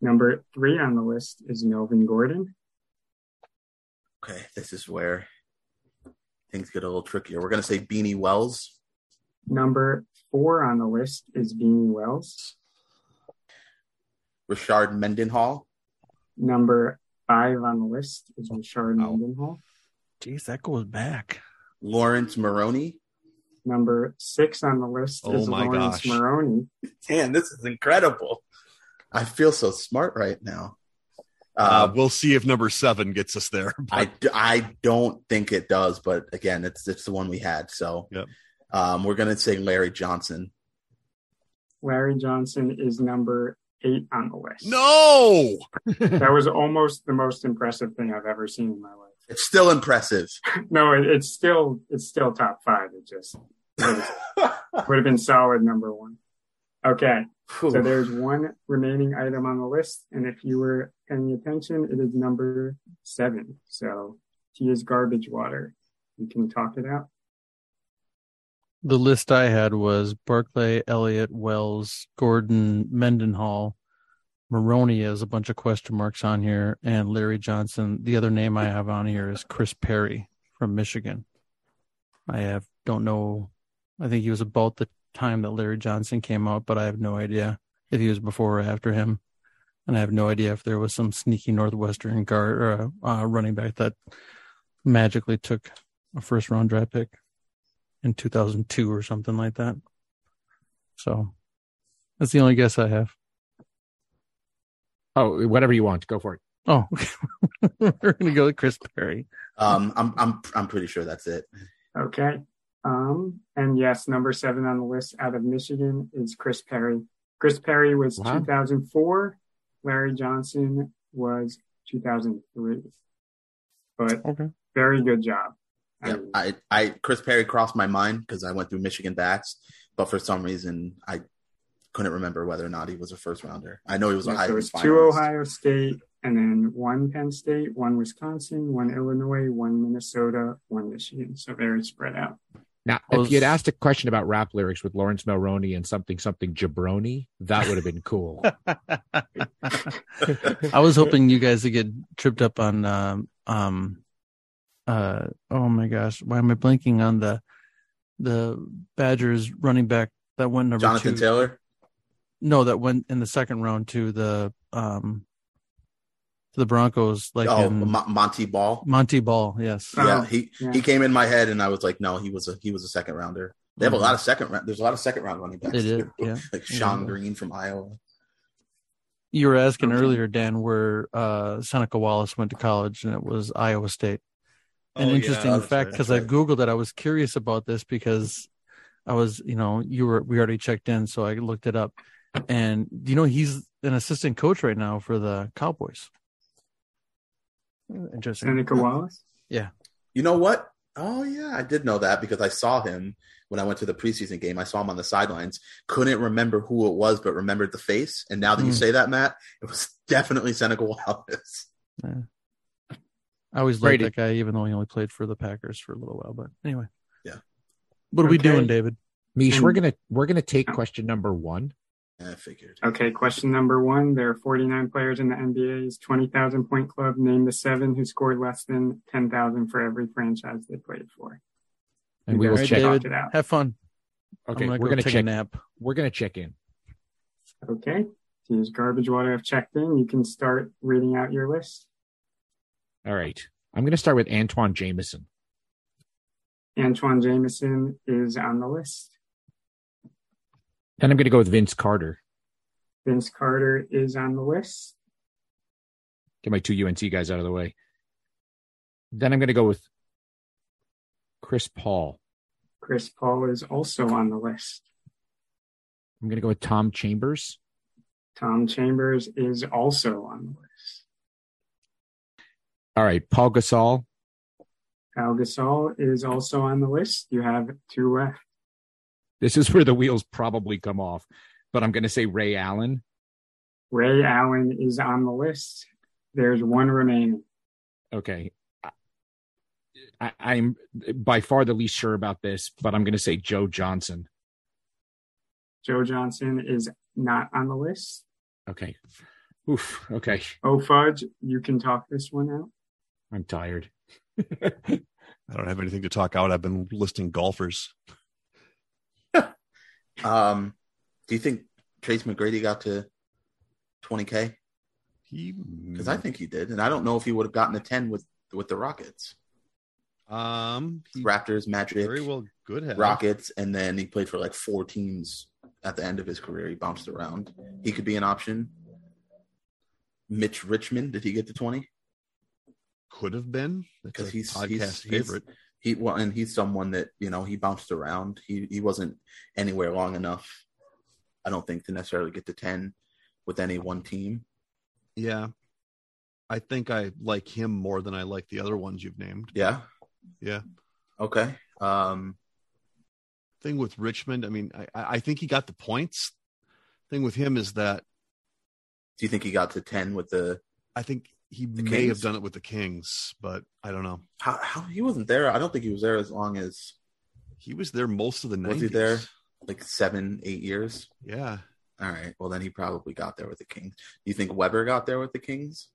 Number three on the list is Melvin Gordon. Okay, this is where things get a little trickier. We're going to say Beanie Wells. Number four on the list is Beanie Wells. Rashard Mendenhall. Number five on the list is Rashard Wow. Mendenhall. Jeez, that goes back. Laurence Maroney. Number six on the list Oh is my Laurence gosh. Maroney. Man, this is incredible. I feel so smart right now. Uh, Uh, we'll see if number seven gets us there. I, I don't think it does, but again, it's it's the one we had. So Yep. um, we're gonna say Larry Johnson. Larry Johnson is number eight on the list. no, (laughs) That was almost the most impressive thing I've ever seen in my life. It's still impressive. (laughs) No, it, it's still it's still top five. It just would have, would have been solid number one. Okay, so there's one remaining item on the list, and if you were paying attention, it is number seven. So T is garbage water. You can talk it out. The list I had was Barkley, Elliott, Wells, Gordon, Mendenhall, Maroney has a bunch of question marks on here, and Larry Johnson. The other name I have on here is Chris Perry from Michigan. I have don't know. I think he was about the time that Larry Johnson came out, but I have no idea if he was before or after him, and I have no idea if there was some sneaky Northwestern guard or uh, running back that magically took a first round draft pick in 2002 or something like that. So that's the only guess I have. Oh, whatever you want, go for it. Oh, (laughs) we're gonna go with Chris Perry. Um, I'm I'm I'm pretty sure that's it. Okay. Um, and yes, number seven on the list out of Michigan is Chris Perry. Chris Perry was Wow. 2004. Larry Johnson was 2003. But Okay. very good job. I Yeah, I, I Chris Perry crossed my mind because I went through Michigan backs, but for some reason I couldn't remember whether or not he was a first rounder. I know he was a yeah, high so it's two Ohio State, and then one Penn State, one Wisconsin, one Illinois, one Minnesota, one Michigan. So very spread out. Now, Was- if you had asked a question about rap lyrics with Lawrence Melroney and something something jabroni, that would have been cool. (laughs) (laughs) I was hoping you guys would get tripped up on um um uh oh my gosh, why am I blanking on the the Badgers running back that went number Jonathan two? Taylor. No, that went in the second round to the um to the Broncos, like oh, in Mo- Montee Ball. Montee Ball. Yes. Oh, yeah, he yeah. he came in my head, and I was like, no, he was a he was a second rounder. They have a lot of second round. There's a lot of second round running backs. They did, too. yeah. like Sean Yeah. Green from Iowa. You were asking Okay. earlier, Dan, where uh, Seneca Wallace went to college, and it was Iowa State. An Oh, interesting that's fact right, because I googled it. I was curious about this because I was, you know, you were we already checked in, so I looked it up. And you know, he's an assistant coach right now for the Cowboys. Interesting. Seneca Wallace. Yeah. You know what? Oh yeah, I did know that because I saw him when I went to the preseason game. I saw him on the sidelines. Couldn't remember who it was, but remembered the face. And now that you Hmm. say that, Matt, it was (laughs) definitely Seneca Wallace. I always liked that guy, even though he only played for the Packers for a little while. But anyway, Yeah. What are we doing, David? Meesh, we're hmm. gonna we're gonna take question number one. I figured. Okay, question number one. There are 49 players in the NBA's 20,000 point club. Name the seven who scored less than 10,000 for every franchise they played for. And we will All right, check. David, it out. have fun. Okay, gonna we're go gonna take check. a nap. We're gonna check in. Okay. To use garbage water I've checked in, you can start reading out your list. All right. I'm gonna start with Antawn Jamison. Antawn Jamison is on the list. Then I'm gonna go with Vince Carter. Vince Carter is on the list. Get my two UNC guys out of the way. Then I'm gonna go with Chris Paul. Chris Paul is also on the list. I'm gonna go with Tom Chambers. Tom Chambers is also on the list. All right, Pau Gasol. Pau Gasol is also on the list. You have two left. This is where the wheels probably come off, but I'm gonna say Ray Allen. Ray Allen is on the list. There's one remaining. Okay. I, I'm by far the least sure about this, but I'm gonna say Joe Johnson. Joe Johnson is not on the list. Okay. Oof. Okay. Oh, Fudge, you can talk this one out. I'm tired. I don't have anything to talk out. I've been listing golfers. (laughs) Um, do you think Trace McGrady got to 20k? He Because I think he did, and I don't know if he would have gotten to 10 with with the Rockets. Um, Raptors, Magic, very well good have. Rockets, and then he played for like four teams at the end of his career. He bounced around. He could be an option. Mitch Richmond, did he get to 20? Could have been Because he's- podcast he's- he's- favorite. He well, and he's someone that you know he bounced around. He he wasn't anywhere long enough. I don't think to necessarily get to ten with any one team. Yeah, I think I like him more than I like the other ones you've named. Yeah. Yeah. Okay. Um. Thing with Richmond, I mean, I, I think he got the points. Thing with him is that Do you think he got to ten with the I think he The may Kings? have done it with the Kings, but I don't know. how, how he wasn't there? I don't think he was there as long as He was there most of the night. Was he there? like seven, eight years. Yeah, All right. Well, then he probably got there with the Kings. Do you think Webber got there with the Kings?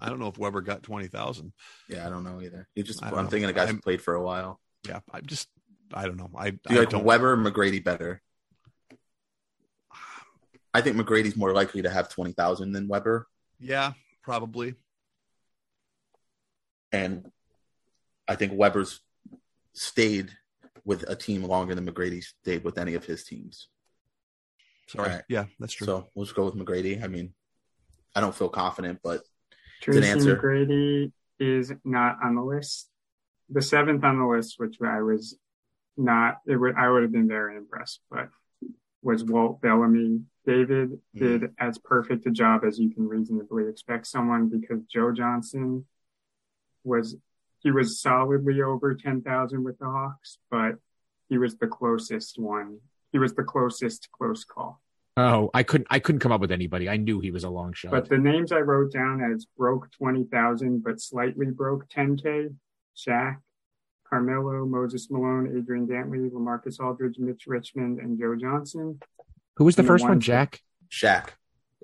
I don't know if Webber got twenty thousand. Yeah, I don't know either. You just I'm know. thinking of guys I'm- who played for a while. Yeah, I'm just I don't know. I, Do you I like don't. Webber or McGrady better? I think McGrady's more likely to have twenty thousand than Webber, Yeah, probably. And I think Webber's stayed with a team longer than McGrady stayed with any of his teams. Sorry. All right. Yeah, that's true. So we'll just go with McGrady. I mean, I don't feel confident, but Tracy answer. McGrady is not on the list. The seventh on the list, which I was not, it would, I would have been very impressed, but was Walt Bellamy. David hmm. did as perfect a job as you can reasonably expect someone because Joe Johnson was, he was solidly over 10,000 with the Hawks, but he was the closest one. He was the closest close call. Oh, I couldn't. I couldn't come up with anybody. I knew he was a long shot. But the names I wrote down as broke 20,000, but slightly broke 10K Shaq, Carmelo, Moses Malone, Adrian Dantley, Lamarcus Aldridge, Mitch Richmond, and Joe Johnson. Who was the and the first one? ones- Jack. Shaq.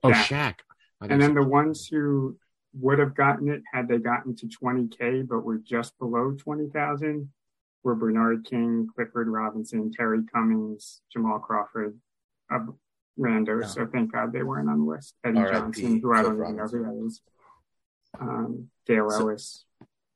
Oh, Shaq. Shaq. And then the ones who would have gotten it had they gotten to 20K, but were just below 20,000 were Bernard King, Clifford Robinson, Terry Cummings, Jamal Crawford, uh, Rando. So thank God they weren't on the list. Eddie R.I.P. Johnson, who I don't even know who that is. Um, Dale So- Ellis.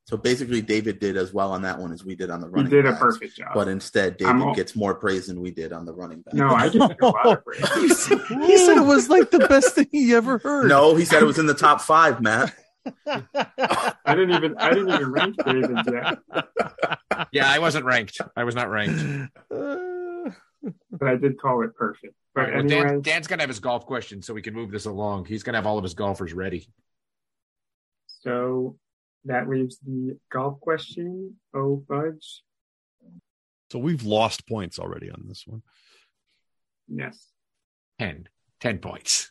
So basically, David did as well on that one as we did on the running. He running. did a perfect job. But instead, David all- gets more praise than we did on the running back. no, I give him a lot of praise. (laughs) he, said, he said it was like the best thing he ever heard. no, he said it was in the top five, Matt. (laughs) I didn't even I didn't even rank David yet, yeah, I wasn't ranked. I was not ranked. But I did call it perfect. But All right, well, anyway, Dan, Dan's gonna have his golf question, so we can move this along. He's gonna have all of his golfers ready. so that leaves the golf question. Oh fudge. So we've lost points already on this one. Yes. 10. 10 points.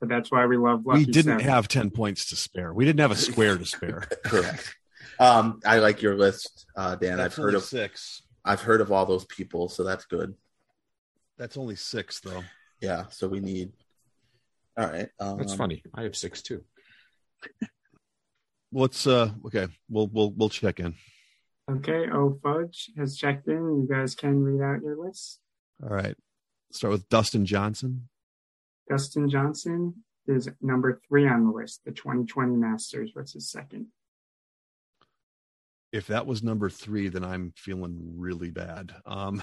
But that's why we love Lucky we didn't Seven. have 10 points to spare. We didn't have a square to spare. (laughs) Correct. Um, I like your list, uh, Dan. I've That's heard only of six. I've heard of all those people, so that's good. That's only six, though. Yeah. So we need. All right. Um, That's funny. I have six too. Let's uh okay. We'll we'll we'll check in. Okay, oh fudge has checked in. You guys can read out your list. All right. Start with Dustin Johnson. Dustin Johnson is number three on the list. The 2020 Masters was his second. If that was number three, then I'm feeling really bad. Um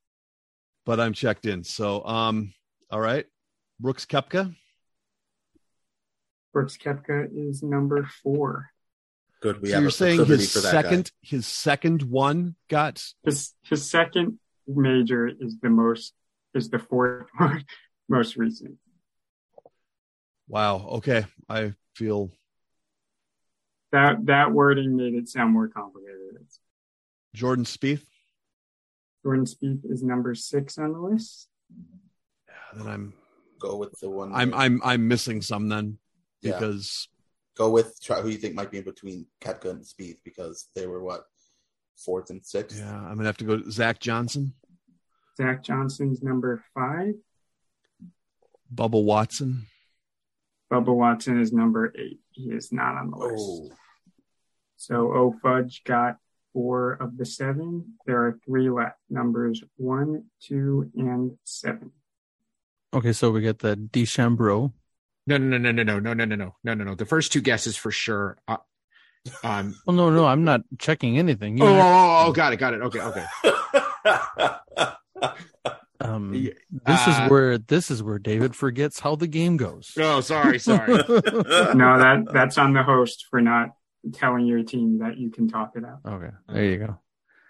(laughs) but I'm checked in. So um all right. Brooks Koepka. Brooks Koepka is number four. good. We so have you're a saying his for that second his second one got His his second major is the most is the fourth (laughs) one, most recent. wow. Okay. I feel That that wording made it sound more complicated. It's, Jordan Spieth. Jordan Spieth is number six on the list. Yeah, Then I'm. Go with the one. I'm I'm I'm missing some then Yeah. because Go with try, who you think might be in between Koepka and Spieth because they were what fourth and sixth. yeah, I'm gonna have to go to Zach Johnson, Zach Johnson's number five. Bubba Watson. Bubba Watson is number eight. He is not on the list. Oh, So O Fudge got four of the seven. There are three left. Numbers one, two, and seven. okay, so we get the DeChambeau. No, no, no, no, no, no, no, no, no, no, no, no, no. The first two guesses for sure. Uh, Um, Well, no, no, I'm not checking anything. You oh, oh, oh, got it, got it. Okay, okay. um, this uh, is where this is where David forgets how the game goes. Oh, sorry, sorry. No, that that's on the host for not telling your team that you can talk it out. okay, there you go.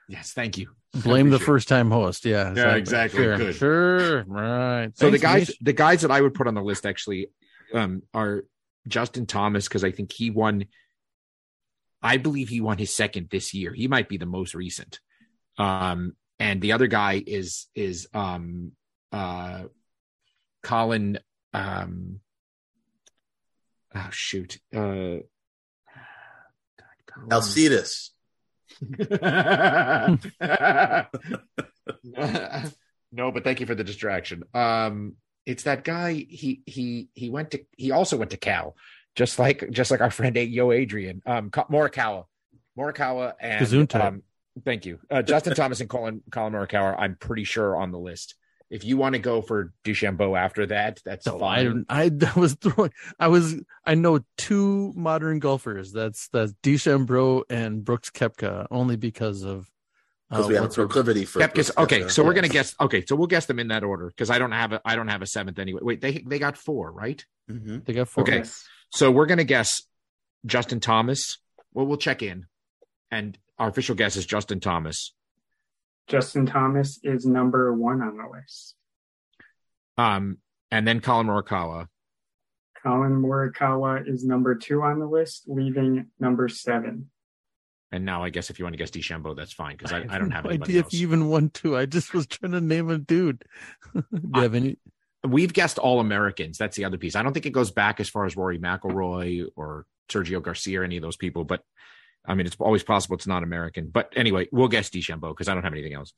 yes, thank you. Blame the first time host. Yeah, Yeah, exactly. Sure, Good. sure. Right. So the guys, Mitch. the guys that I would put on the list actually um, are Justin Thomas because I think he won. I believe he won his second this year. He might be the most recent. Um, and the other guy is is um, uh, Collin. Um, oh shoot, uh, God, Collin- Alcides. (laughs) (laughs) no, but thank you for the distraction. Um, it's that guy. He he he went to. He also went to Cal, just like just like our friend Yo Adrian. Um, Ka- Morikawa, Morikawa, and Gesundheit. um, thank you, uh, Justin (laughs) Thomas and Collin Collin Morikawa. I'm pretty sure on the list. If you want to go for DeChambeau after that, that's No, fine. I (laughs) I was throwing. I was. I know two modern golfers. That's that's DeChambeau and Brooks Koepka, only because of Because uh, we have a proclivity for Koepka's, Brooks okay, Koepka. so we're gonna guess. Okay, so we'll guess them in that order because I don't have a I don't have a seventh anyway. Wait, they they got four, right? Mhm. They got four. Okay. So we're gonna guess Justin Thomas. Well, we'll check in, and our official guess is Justin Thomas. Justin Thomas is number one on the list. Um, and then Collin Morikawa. Collin Morikawa is number two on the list, leaving number seven. And now I guess if you want to guess DeChambeau, that's fine because I, have I don't have no anybody idea else. if you even won two. I just was trying to name a dude. (laughs) Do you have any? We've guessed all Americans. That's the other piece. I don't think it goes back as far as Rory McIlroy or Sergio Garcia or any of those people, but I mean, it's always possible it's not American. But anyway, we'll guess DeChambeau because I don't have anything else.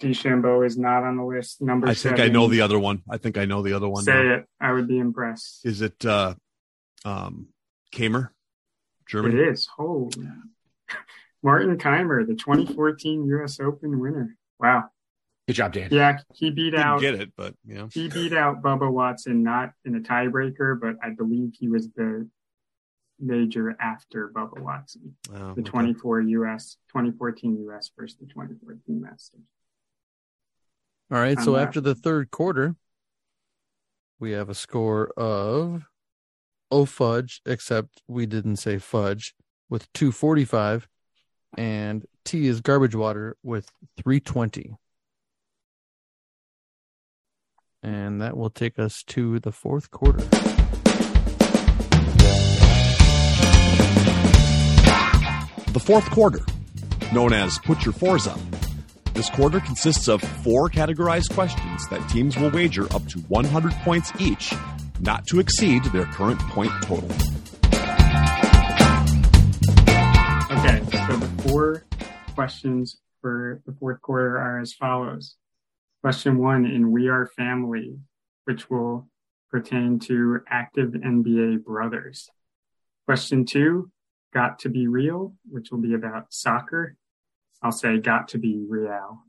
DeChambeau is not on the list. Number I think seven. I know the other one. I think I know the other one. Say now. it. I would be impressed. Is it uh um Kaymer? It Germany? is. Holy. Martin Kaymer, the 2014 U.S. Open winner. Wow. Good job, Dan. Yeah, he beat Didn't out get it, but yeah. he beat out Bubba Watson, not in a tiebreaker, but I believe he was the major after Bubba Watson. Oh, The okay. 24 U.S. 2014 U.S. versus the 2014 Masters. All right. I'm So not- after the third quarter, we have a score of oh fudge, except we didn't say fudge with 245, and T is garbage water with 320. And that will take us to the fourth quarter. The fourth quarter, known as Put Your Fours Up. This quarter consists of four categorized questions that teams will wager up to 100 points each, not to exceed their current point total. Four questions for the fourth quarter are as follows. Question one in We Are Family, which will pertain to active NBA brothers. Question two, Got to Be Real, which will be about soccer. I'll say Got to Be Real.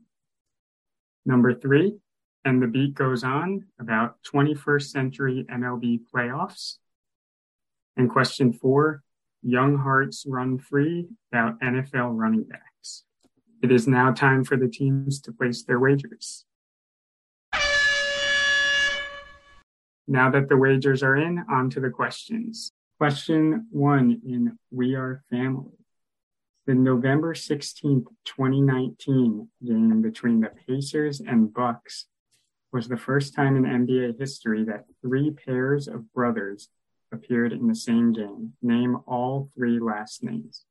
Number three, And the Beat Goes On, about 21st century MLB playoffs. And question four, Young Hearts Run Free about NFL running backs. It is now time for the teams to place their wagers. Now that the wagers are in, on to the questions. Question one in We Are Family. The November 16th, 2019 game between the Pacers and Bucks was the first time in NBA history that three pairs of brothers appeared in the same game. Name all three last names.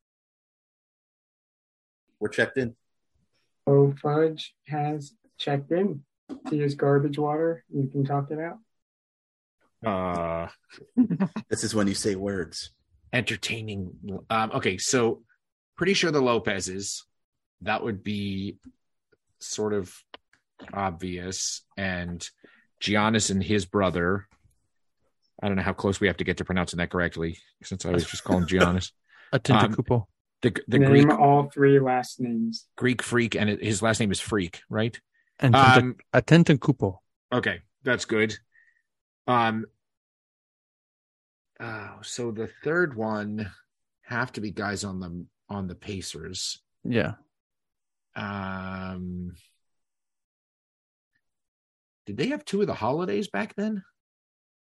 We're checked in. Oh, Fudge has checked in. He is garbage water. You can talk it out. Uh, (laughs) This is when you say words. entertaining. Um, okay, so pretty sure the Lopez's that would be sort of obvious, and Giannis and his brother. I don't know how close we have to get to pronouncing that correctly, since I was just calling Giannis (laughs) Atenta Um, Kupo. the the Name Greek all three last names. Greek freak, and it, his last name is Freak, right? And Um, Atenta Kupo. Okay, that's good. Um. Oh, so the third one have to be guys on the on the Pacers. Yeah. Um, did they have two of the holidays back then?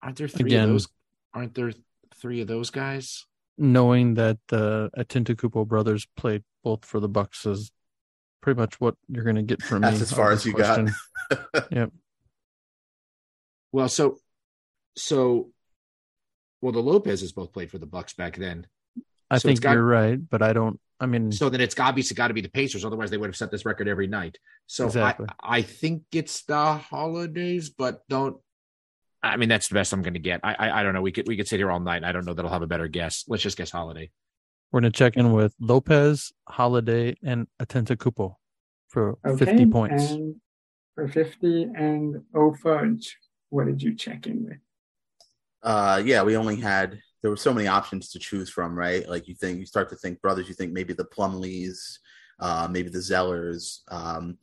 Aren't there three Again. of those? Aren't there three of those guys? Knowing that the Atentacupo brothers played both for the Bucks is pretty much what you're going to get from me. That's as far as this you got. (laughs) yep. Well, so so well, the Lopez's both played for the Bucks back then. I So think got- you're right, but I don't. I mean, So then it's obviously got to be the Pacers. Otherwise, they would have set this record every night. So Exactly. I, I think it's the holidays, but don't. I mean, that's the best I'm going to get. I, I I don't know. We could we could sit here all night. I don't know that I'll have a better guess. Let's just guess holiday. we're going to check in with Lopez, Holiday, and Atenta Cupo for Okay. 50 points. And for 50 and oh fudge, what did you check in with? Uh, yeah, we only had there were so many options to choose from, right? Like you think you start to think brothers, you think maybe the Plumleys, uh, maybe the Zellers. Um,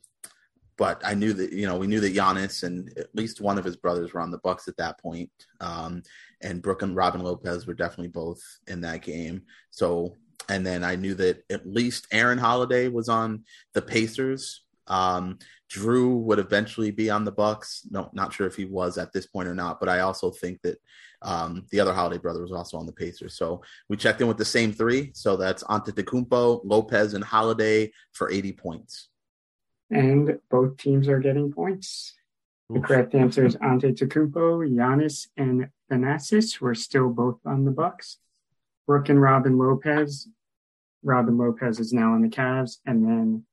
but I knew that you know we knew that Giannis and at least one of his brothers were on the Bucks at that point. Um, and Brooke and Robin Lopez were definitely both in that game. So and then I knew that at least Aaron Holiday was on the Pacers. Um, Drew would eventually be on the Bucks. No, not sure if he was at this point or not, but I also think that um, the other Holiday brother was also on the Pacers. So we checked in with the same three. So that's Antetokounmpo, Lopez, and Holiday for 80 points. And both teams are getting points. The correct answer is Antetokounmpo, Giannis, and Thanasis were still both on the Bucks. Brooke and Robin Lopez. Robin Lopez is now on the Cavs, and then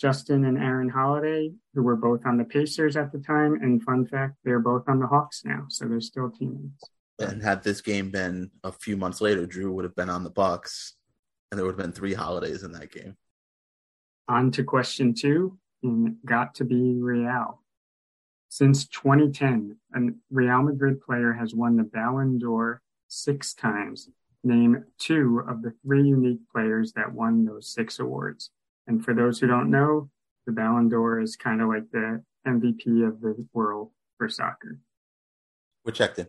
Justin and Aaron Holiday, who were both on the Pacers at the time. And fun fact, they're both on the Hawks now, so they're still teammates. And had this game been a few months later, Drew would have been on the Bucks, and there would have been three holidays in that game. On to question two, and got to be Real. Since 2010, a Real Madrid player has won the Ballon d'Or six times. Name two of the three unique players that won those six awards. And for those who don't know, the Ballon d'Or is kind of like the MVP of the world for soccer. We checked in.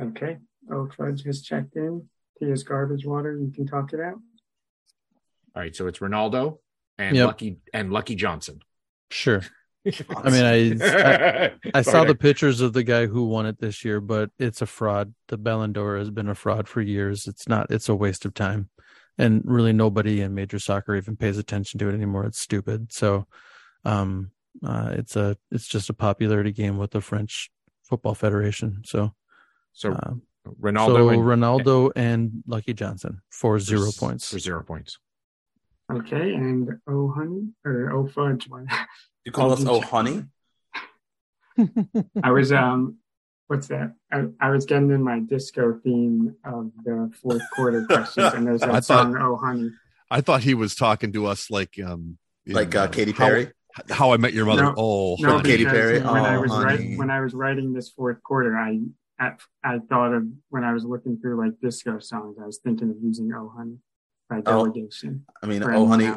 Okay. Oh, Fudge has checked in. Tia's garbage water. You can talk it out. All right, so it's Ronaldo and Yep. Lucky and Lucky Johnson. Sure. (laughs) I mean, I I saw the pictures of the guy who won it this year, but it's a fraud. The Ballon d'Or has been a fraud for years. It's not. It's a waste of time, and really nobody in major soccer even pays attention to it anymore. It's stupid. So, um, uh, it's a it's just a popularity game with the French Football Federation. So, so uh, Ronaldo so and Ronaldo and Lucky Johnson for zero points. for zero points. Okay. And oh, honey, or oh, Fudge. what- You call us Oh Honey? I was um what's that? I, I was getting in my disco theme of the fourth quarter questions and there's (laughs) that I song thought- Oh Honey. I thought he was talking to us like um in, Like uh, Katy Perry? How, I Met Your Mother. No, oh, No, honey. Katy Perry? when I Oh, was honey. writing when I was writing this fourth quarter, I at, I thought of when I was looking through like disco songs, I was thinking of using Oh Honey by Oh. I mean, Oh Honey.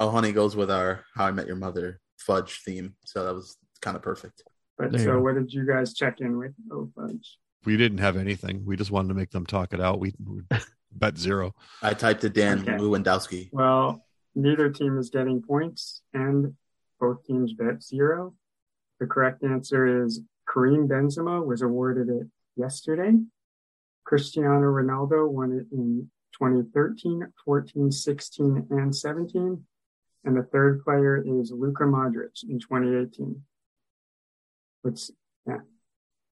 Oh Honey goes with our How I Met Your Mother fudge theme. So that was kind of perfect. But There so go. what did you guys check in with? Oh fudge. we didn't have anything. We just wanted to make them talk it out. We, we (laughs) bet zero. I typed it Dan Okay. Lewandowski. Well, neither team is getting points, and both teams bet zero. The correct answer is Karim Benzema was awarded it yesterday. Cristiano Ronaldo won it in 2013, 14, 16, and 17. And the third player is Luka Modric in 2018. Which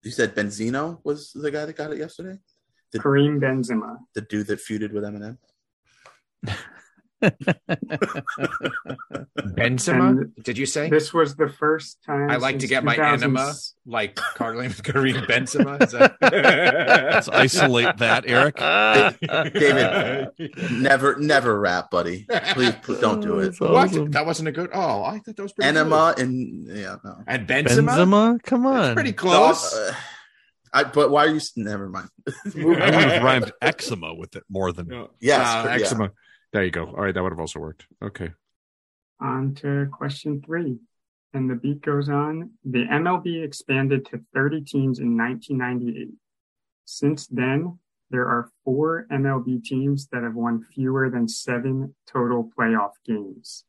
You said Benzino was the guy that got it yesterday? The, Karim Benzema. the dude that feuded with Eminem? (laughs) Benzema? And Did you say? This was the first time. I like to since get my enema like Karim Karim Benzema. Is that- Let's isolate that, Eric. David. Never, never rap, buddy. Please, please don't do it. That's What? awesome. That wasn't a good. Oh, I thought that was pretty Enema and yeah, no. And Benzema. Benzema, come That's on. pretty close. Uh, I, but why are you? Never mind. I would have rhymed eczema with it more than No. Yes, Ah, yeah. Eczema. There you go. All right, that would have also worked. Okay. On to question three. And the beat goes on. The MLB expanded to 30 teams in 1998. Since then, there are four MLB teams that have won fewer than seven total playoff games.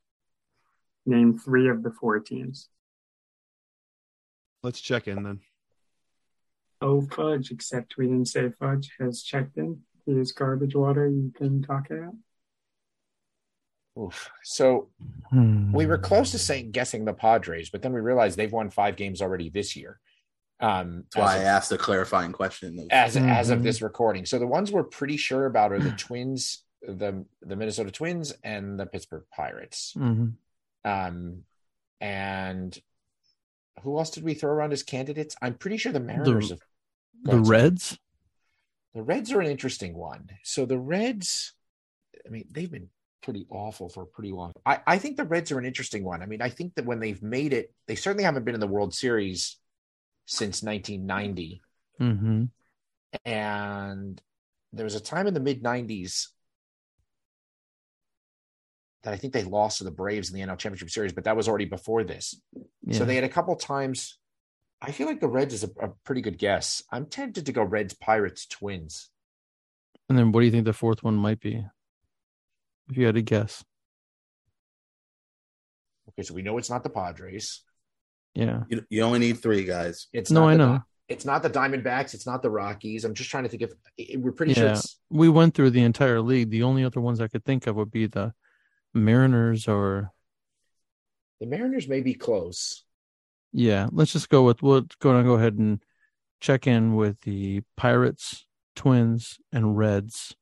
Name three of the four teams. Let's check in then. Oh, fudge, except we didn't say fudge, has checked in. Here's garbage water. You can talk it out. Oof. So Hmm. we were close to saying guessing the Padres, but then we realized they've won five games already this year. Um, That's why I asked a clarifying question. of- as, as of Mhm. this recording. So the ones we're pretty sure about are the (clears throat) Twins, the the Minnesota Twins, and the Pittsburgh Pirates. Mhm. Um, and who else did we throw around as candidates? I'm pretty sure the Mariners. have, The ahead, sorry. Reds. The Reds are an interesting one. So the Reds, I mean, they've been pretty awful for a pretty long. I, I think the Reds are an interesting one. I mean, I think that when they've made it, they certainly haven't been in the World Series since 1990. hmm And there was a time in the mid 90s that I think they lost to the Braves in the NL Championship Series, but that was already before this. Yeah. So they had a couple times. I feel like the Reds is a, a pretty good guess. I'm tempted to go Reds, Pirates, Twins. and then what do you think the fourth one might be? If you had to guess. Okay, so we know it's not the Padres. Yeah. you, you only need three guys. It's No, not I the, know. It's not the Diamondbacks. It's not the Rockies. I'm just trying to think of. it- We're pretty sure Yeah. it's We went through the entire league. The only other ones I could think of would be the Mariners or the Mariners. May be close. yeah. Let's just go with we'll go go ahead and check in with the Pirates, Twins, and Reds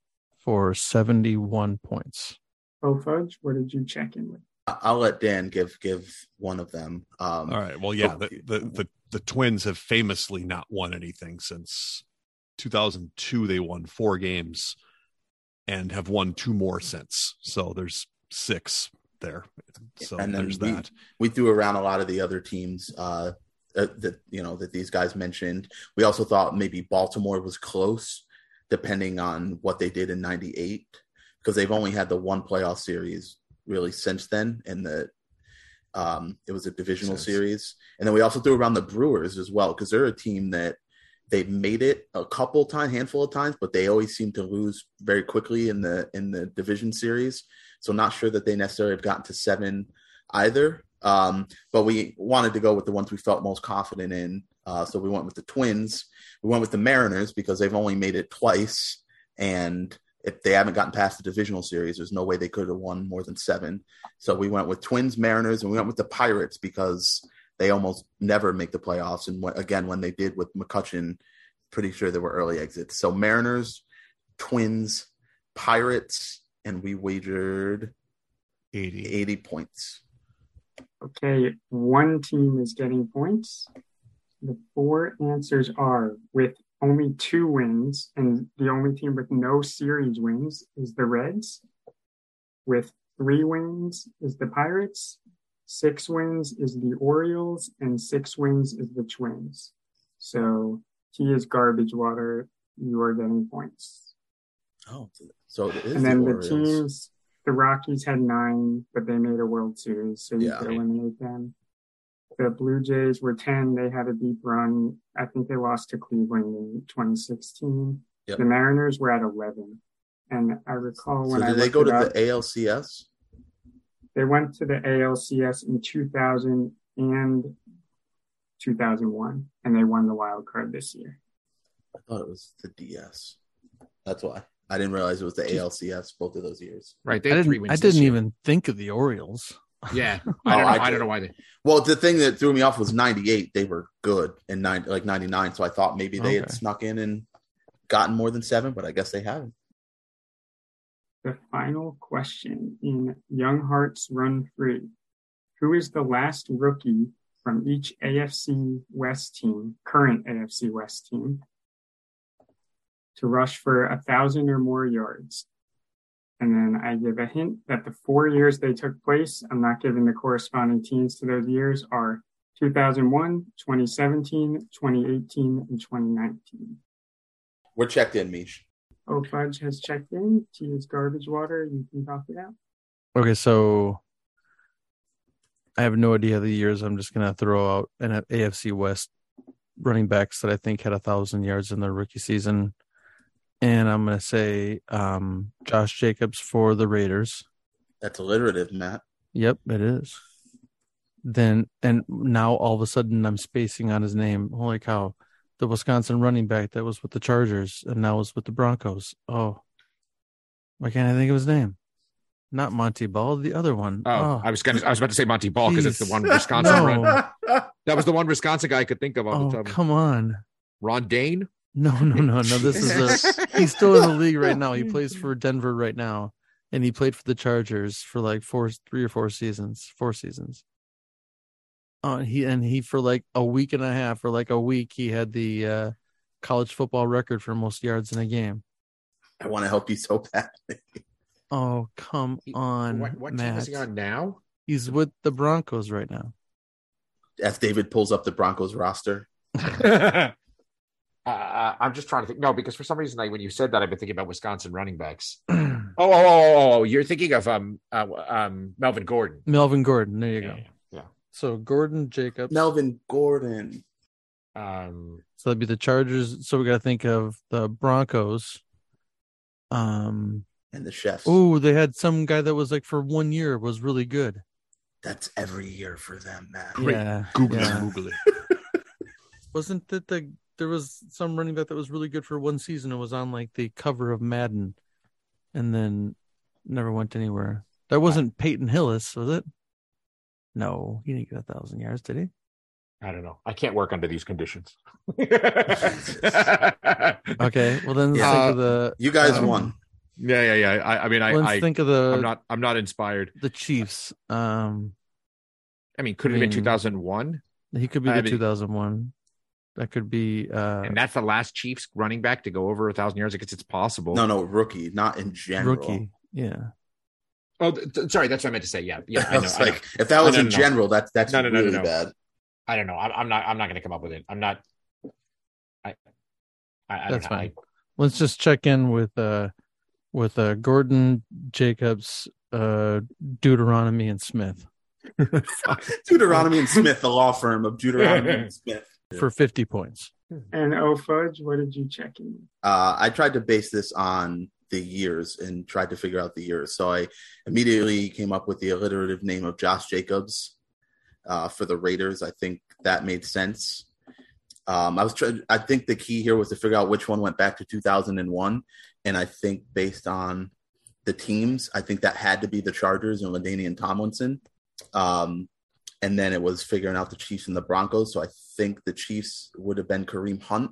for seventy one points. Oh, fudge, what did you check in with? I- I'll let Dan give give one of them. Um, All right. Well, yeah, the, the the the Twins have famously not won anything since 2002. They won four games and have won two more since. So there's six there. So And there's we- that. we threw around a lot of the other teams uh, that, that you know that these guys mentioned. We also thought maybe Baltimore was close, depending on what they did in '98, because they've only had the one playoff series really since then, and the um, it was a divisional series. And then we also threw around the Brewers as well, because they're a team that they've made it a couple times, handful of times, but they always seem to lose very quickly in the in the division series. So not sure that they necessarily have gotten to seven either. Um, but we wanted to go with the ones we felt most confident in. Uh, so we went with the Twins. We went with the Mariners because they've only made it twice, and if they haven't gotten past the divisional series, there's no way they could have won more than seven. So we went with Twins, Mariners, and we went with the Pirates because they almost never make the playoffs. And when, again, when they did with McCutchen, pretty sure there were early exits. So Mariners, Twins, Pirates, and we wagered 80. 80 points. Okay, one team is getting points. The four answers are with only two wins, and the only team with no series wins is the Reds. With three wins is the Pirates. Six wins is the Orioles, and six wins is the Twins. So T is garbage water. You are getting points. Oh, so it is and then the the, teams, the Rockies had nine, but they made a World Series, so you Yeah. could eliminate them. The Blue Jays were 10. They had a deep run. I think they lost to Cleveland in 2016. Yep. The Mariners were at 11. And I recall So when I did they go to up, the ALCS? they went to the ALCS in 2000 and 2001, and they won the wild card this year. I thought it was the DS. That's why I didn't realize it was the ALCS both of those years. Right. They I didn't. wins. I didn't even think of the Orioles. Yeah. Oh, (laughs) I don't oh, know. I I, don't know why they. Well, the thing that threw me off was '98. They were good in nine, like '99. So I thought maybe they had snuck in and gotten more than seven, but I guess they haven't. The final question in Young Hearts Run Free. Who is the last rookie from each AFC West team, current AFC West team, to rush for a thousand or more yards? And then I give a hint that the four years they took place, I'm not giving the corresponding teams to those years, are 2001, 2017, 2018, and 2019. We're checked in, Meesh. Oh, Fudge has checked in. T is garbage water. You can talk it out. Okay, so I have no idea the years. I'm just gonna throw out an AFC West running backs that I think had a thousand yards in their rookie season. And I'm gonna say um, Josh Jacobs for the Raiders. That's alliterative, Matt. Yep, it is. Then and now all of a sudden I'm spacing on his name. Holy cow! The Wisconsin running back that was with the Chargers and now is with the Broncos. Oh, why can't I think of his name? Not Montee Ball, the other one. Oh, I was gonna. I was about to say Montee Ball because it's the one Wisconsin (laughs) No. run. That was the one Wisconsin guy I could think of off oh, the top. come on. Ron Dayne. No, no, no, no. This is a (laughs) he's still in the league right now. He (laughs) plays for Denver right now. And he played for the Chargers for like four three or four seasons. Four seasons. Uh he and he for like a week and a half, or like a week, he had the uh college football record for most yards in a game. I want to help you so bad. (laughs) Oh, come on. what what team is he on now? He's with the Broncos right now. As David pulls up the Broncos roster, uh, I'm just trying to think. No, because for some reason, like when you said that, I've been thinking about Wisconsin running backs. (clears throat) Oh, oh, oh, oh, oh, you're thinking of um, uh, um, Melvin Gordon. Melvin Gordon. There you go. Yeah, So Gordon Jacobs. Melvin Gordon. Um, So that'd be the Chargers. So we got to think of the Broncos. Um. and the Chiefs. Oh, they had some guy that was like for one year was really good. That's every year for them, man. Great. Yeah. Google yeah. Google (laughs) (laughs) it. Wasn't that the there was some running back that was really good for one season? It was on like the cover of Madden, and then never went anywhere. That wasn't Peyton Hillis, was it? No, he didn't get a thousand yards, did he? I don't know. I can't work under these conditions. (laughs) (laughs) Okay, well then Yeah. think of the. You guys um, won. Yeah, yeah, yeah. I, I mean, I, let's I, think of the I'm not, I'm not inspired. the Chiefs. Um, I mean, could have been I mean- 2001, he could be I the mean- 2001. That could be. uh and that's the last Chiefs running back to go over a thousand yards. I guess it's possible. No, no, rookie, not in general. rookie. Yeah. Oh, th- th- sorry. That's what I meant to say. Yeah, yeah. (laughs) I I know. was I, know. like, if that was No, no, in no, no. general, that's that's No, no, no, no, really no. bad. I don't know. I'm, I'm not. I'm not going to come up with it. I'm not. I. I, I That's don't know. fine. Let's just check in with uh with uh Gordon Jacobs, uh Deuteronomy and Smith (laughs) (laughs) Deuteronomy and Smith, the law firm of Deuteronomy and Smith. For 50 points. And oh fudge, what did you check in? Uh, I tried to base this on the years and tried to figure out the years. So I immediately came up with the alliterative name of Josh Jacobs uh, for the Raiders. I think that made sense. Um, I was trying. I think the key here was to figure out which one went back to 2001, and I think based on the teams, I think that had to be the Chargers and LaDainian Tomlinson. Um, and then it was figuring out the Chiefs and the Broncos. So I think the Chiefs would have been Kareem Hunt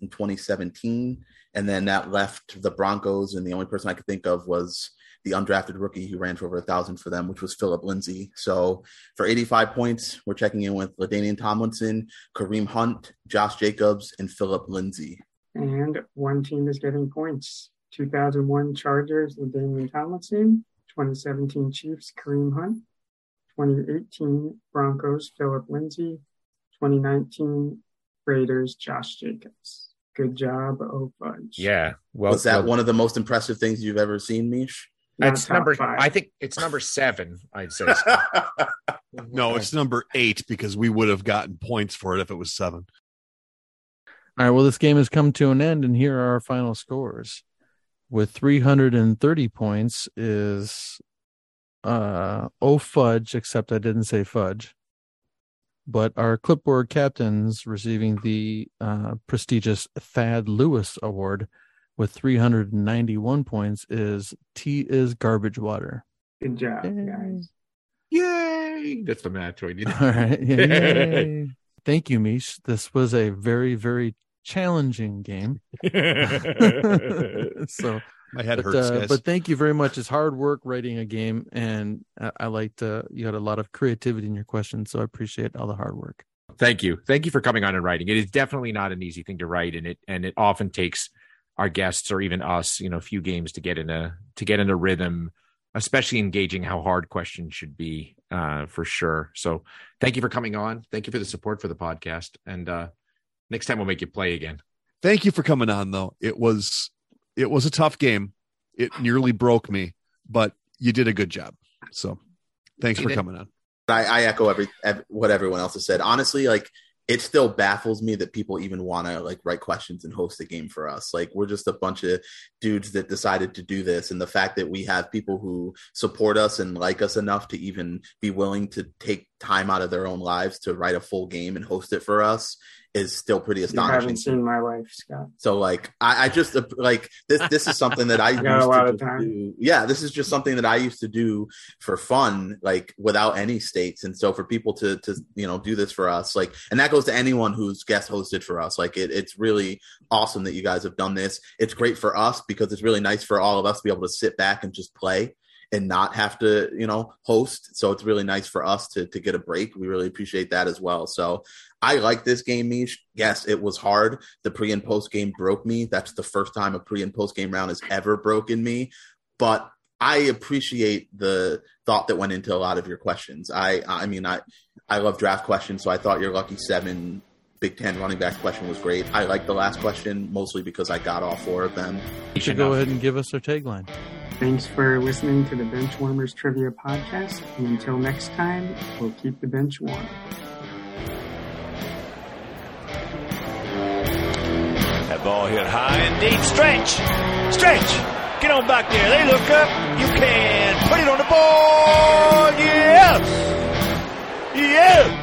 in 2017, and then that left the Broncos, and the only person I could think of was the undrafted rookie who ran for over a thousand for them, which was Philip Lindsay. So for 85 points, we're checking in with LaDainian Tomlinson, Kareem Hunt, Josh Jacobs, and Philip Lindsay. And one team is getting points. 2001 Chargers, LaDainian Tomlinson. 2017 Chiefs, Kareem Hunt. 2018 Broncos, Philip Lindsay. 2019 Raiders, Josh Jacobs. Good job, oh fudge. Yeah. Well, was that well, one of the most impressive things you've ever seen, Meesh? Not It's number. five. I think it's number seven. I'd say. (laughs) No, it's number eight because we would have gotten points for it if it was seven. All right, well this game has come to an end and here are our final scores. With 330 points is uh oh fudge except I didn't say fudge. But our clipboard captains receiving the uh, prestigious Thad Lewis Award with 391 points is T is garbage water. Good job, Yay. guys. Yay! That's the match I need. (laughs) All right. (laughs) Yay. Thank you, Meesh. This was a very, very challenging game. (laughs) so, My head but, hurts, uh, guys. but thank you very much. It's hard work writing a game, and I, I liked uh, you had a lot of creativity in your questions, so I appreciate all the hard work. Thank you. Thank you for coming on and writing. It is definitely not an easy thing to write, and it and it often takes our guests or even us, you know, a few games to get in a to get in a rhythm, especially engaging how hard questions should be, uh, for sure. So thank you for coming on. Thank you for the support for the podcast. And uh next time we'll make you play again. Thank you for coming on though. It was it was a tough game. It nearly broke me, but you did a good job. So thanks for coming on. I, I echo every, ev what everyone else has said. Honestly, like it still baffles me that people even want to like write questions and host a game for us. Like we're just a bunch of dudes that decided to do this, and the fact that we have people who support us and like us enough to even be willing to take time out of their own lives to write a full game and host it for us is still pretty astonishing. You haven't seen my life, Scott. So like I, I just uh, like this this is something that I, (laughs) I got a lot of time. Do. Yeah, this is just something that I used to do for fun, like without any states. And so for people to to you know do this for us, like and that goes to anyone who's guest hosted for us. Like it, it's really awesome that you guys have done this. It's great for us because it's really nice for all of us to be able to sit back and just play and not have to you know host. So it's really nice for us to to get a break. We really appreciate that as well. So i like this game Meesh. Yes it was hard. The pre and post game broke me. That's the first time a pre and post game round has ever broken me. But i appreciate the thought that went into a lot of your questions. I i mean i i love draft questions so i thought your lucky seven Big Ten running back question was great. I like the last question mostly because I got all four of them. You should go ahead and give us our tagline. Thanks for listening to the Benchwarmers Trivia Podcast. And until next time, we'll keep the bench warm. That ball hit high and deep. Stretch! Stretch! Get on back there. They look up. You can put it on the board. Yes! Yes!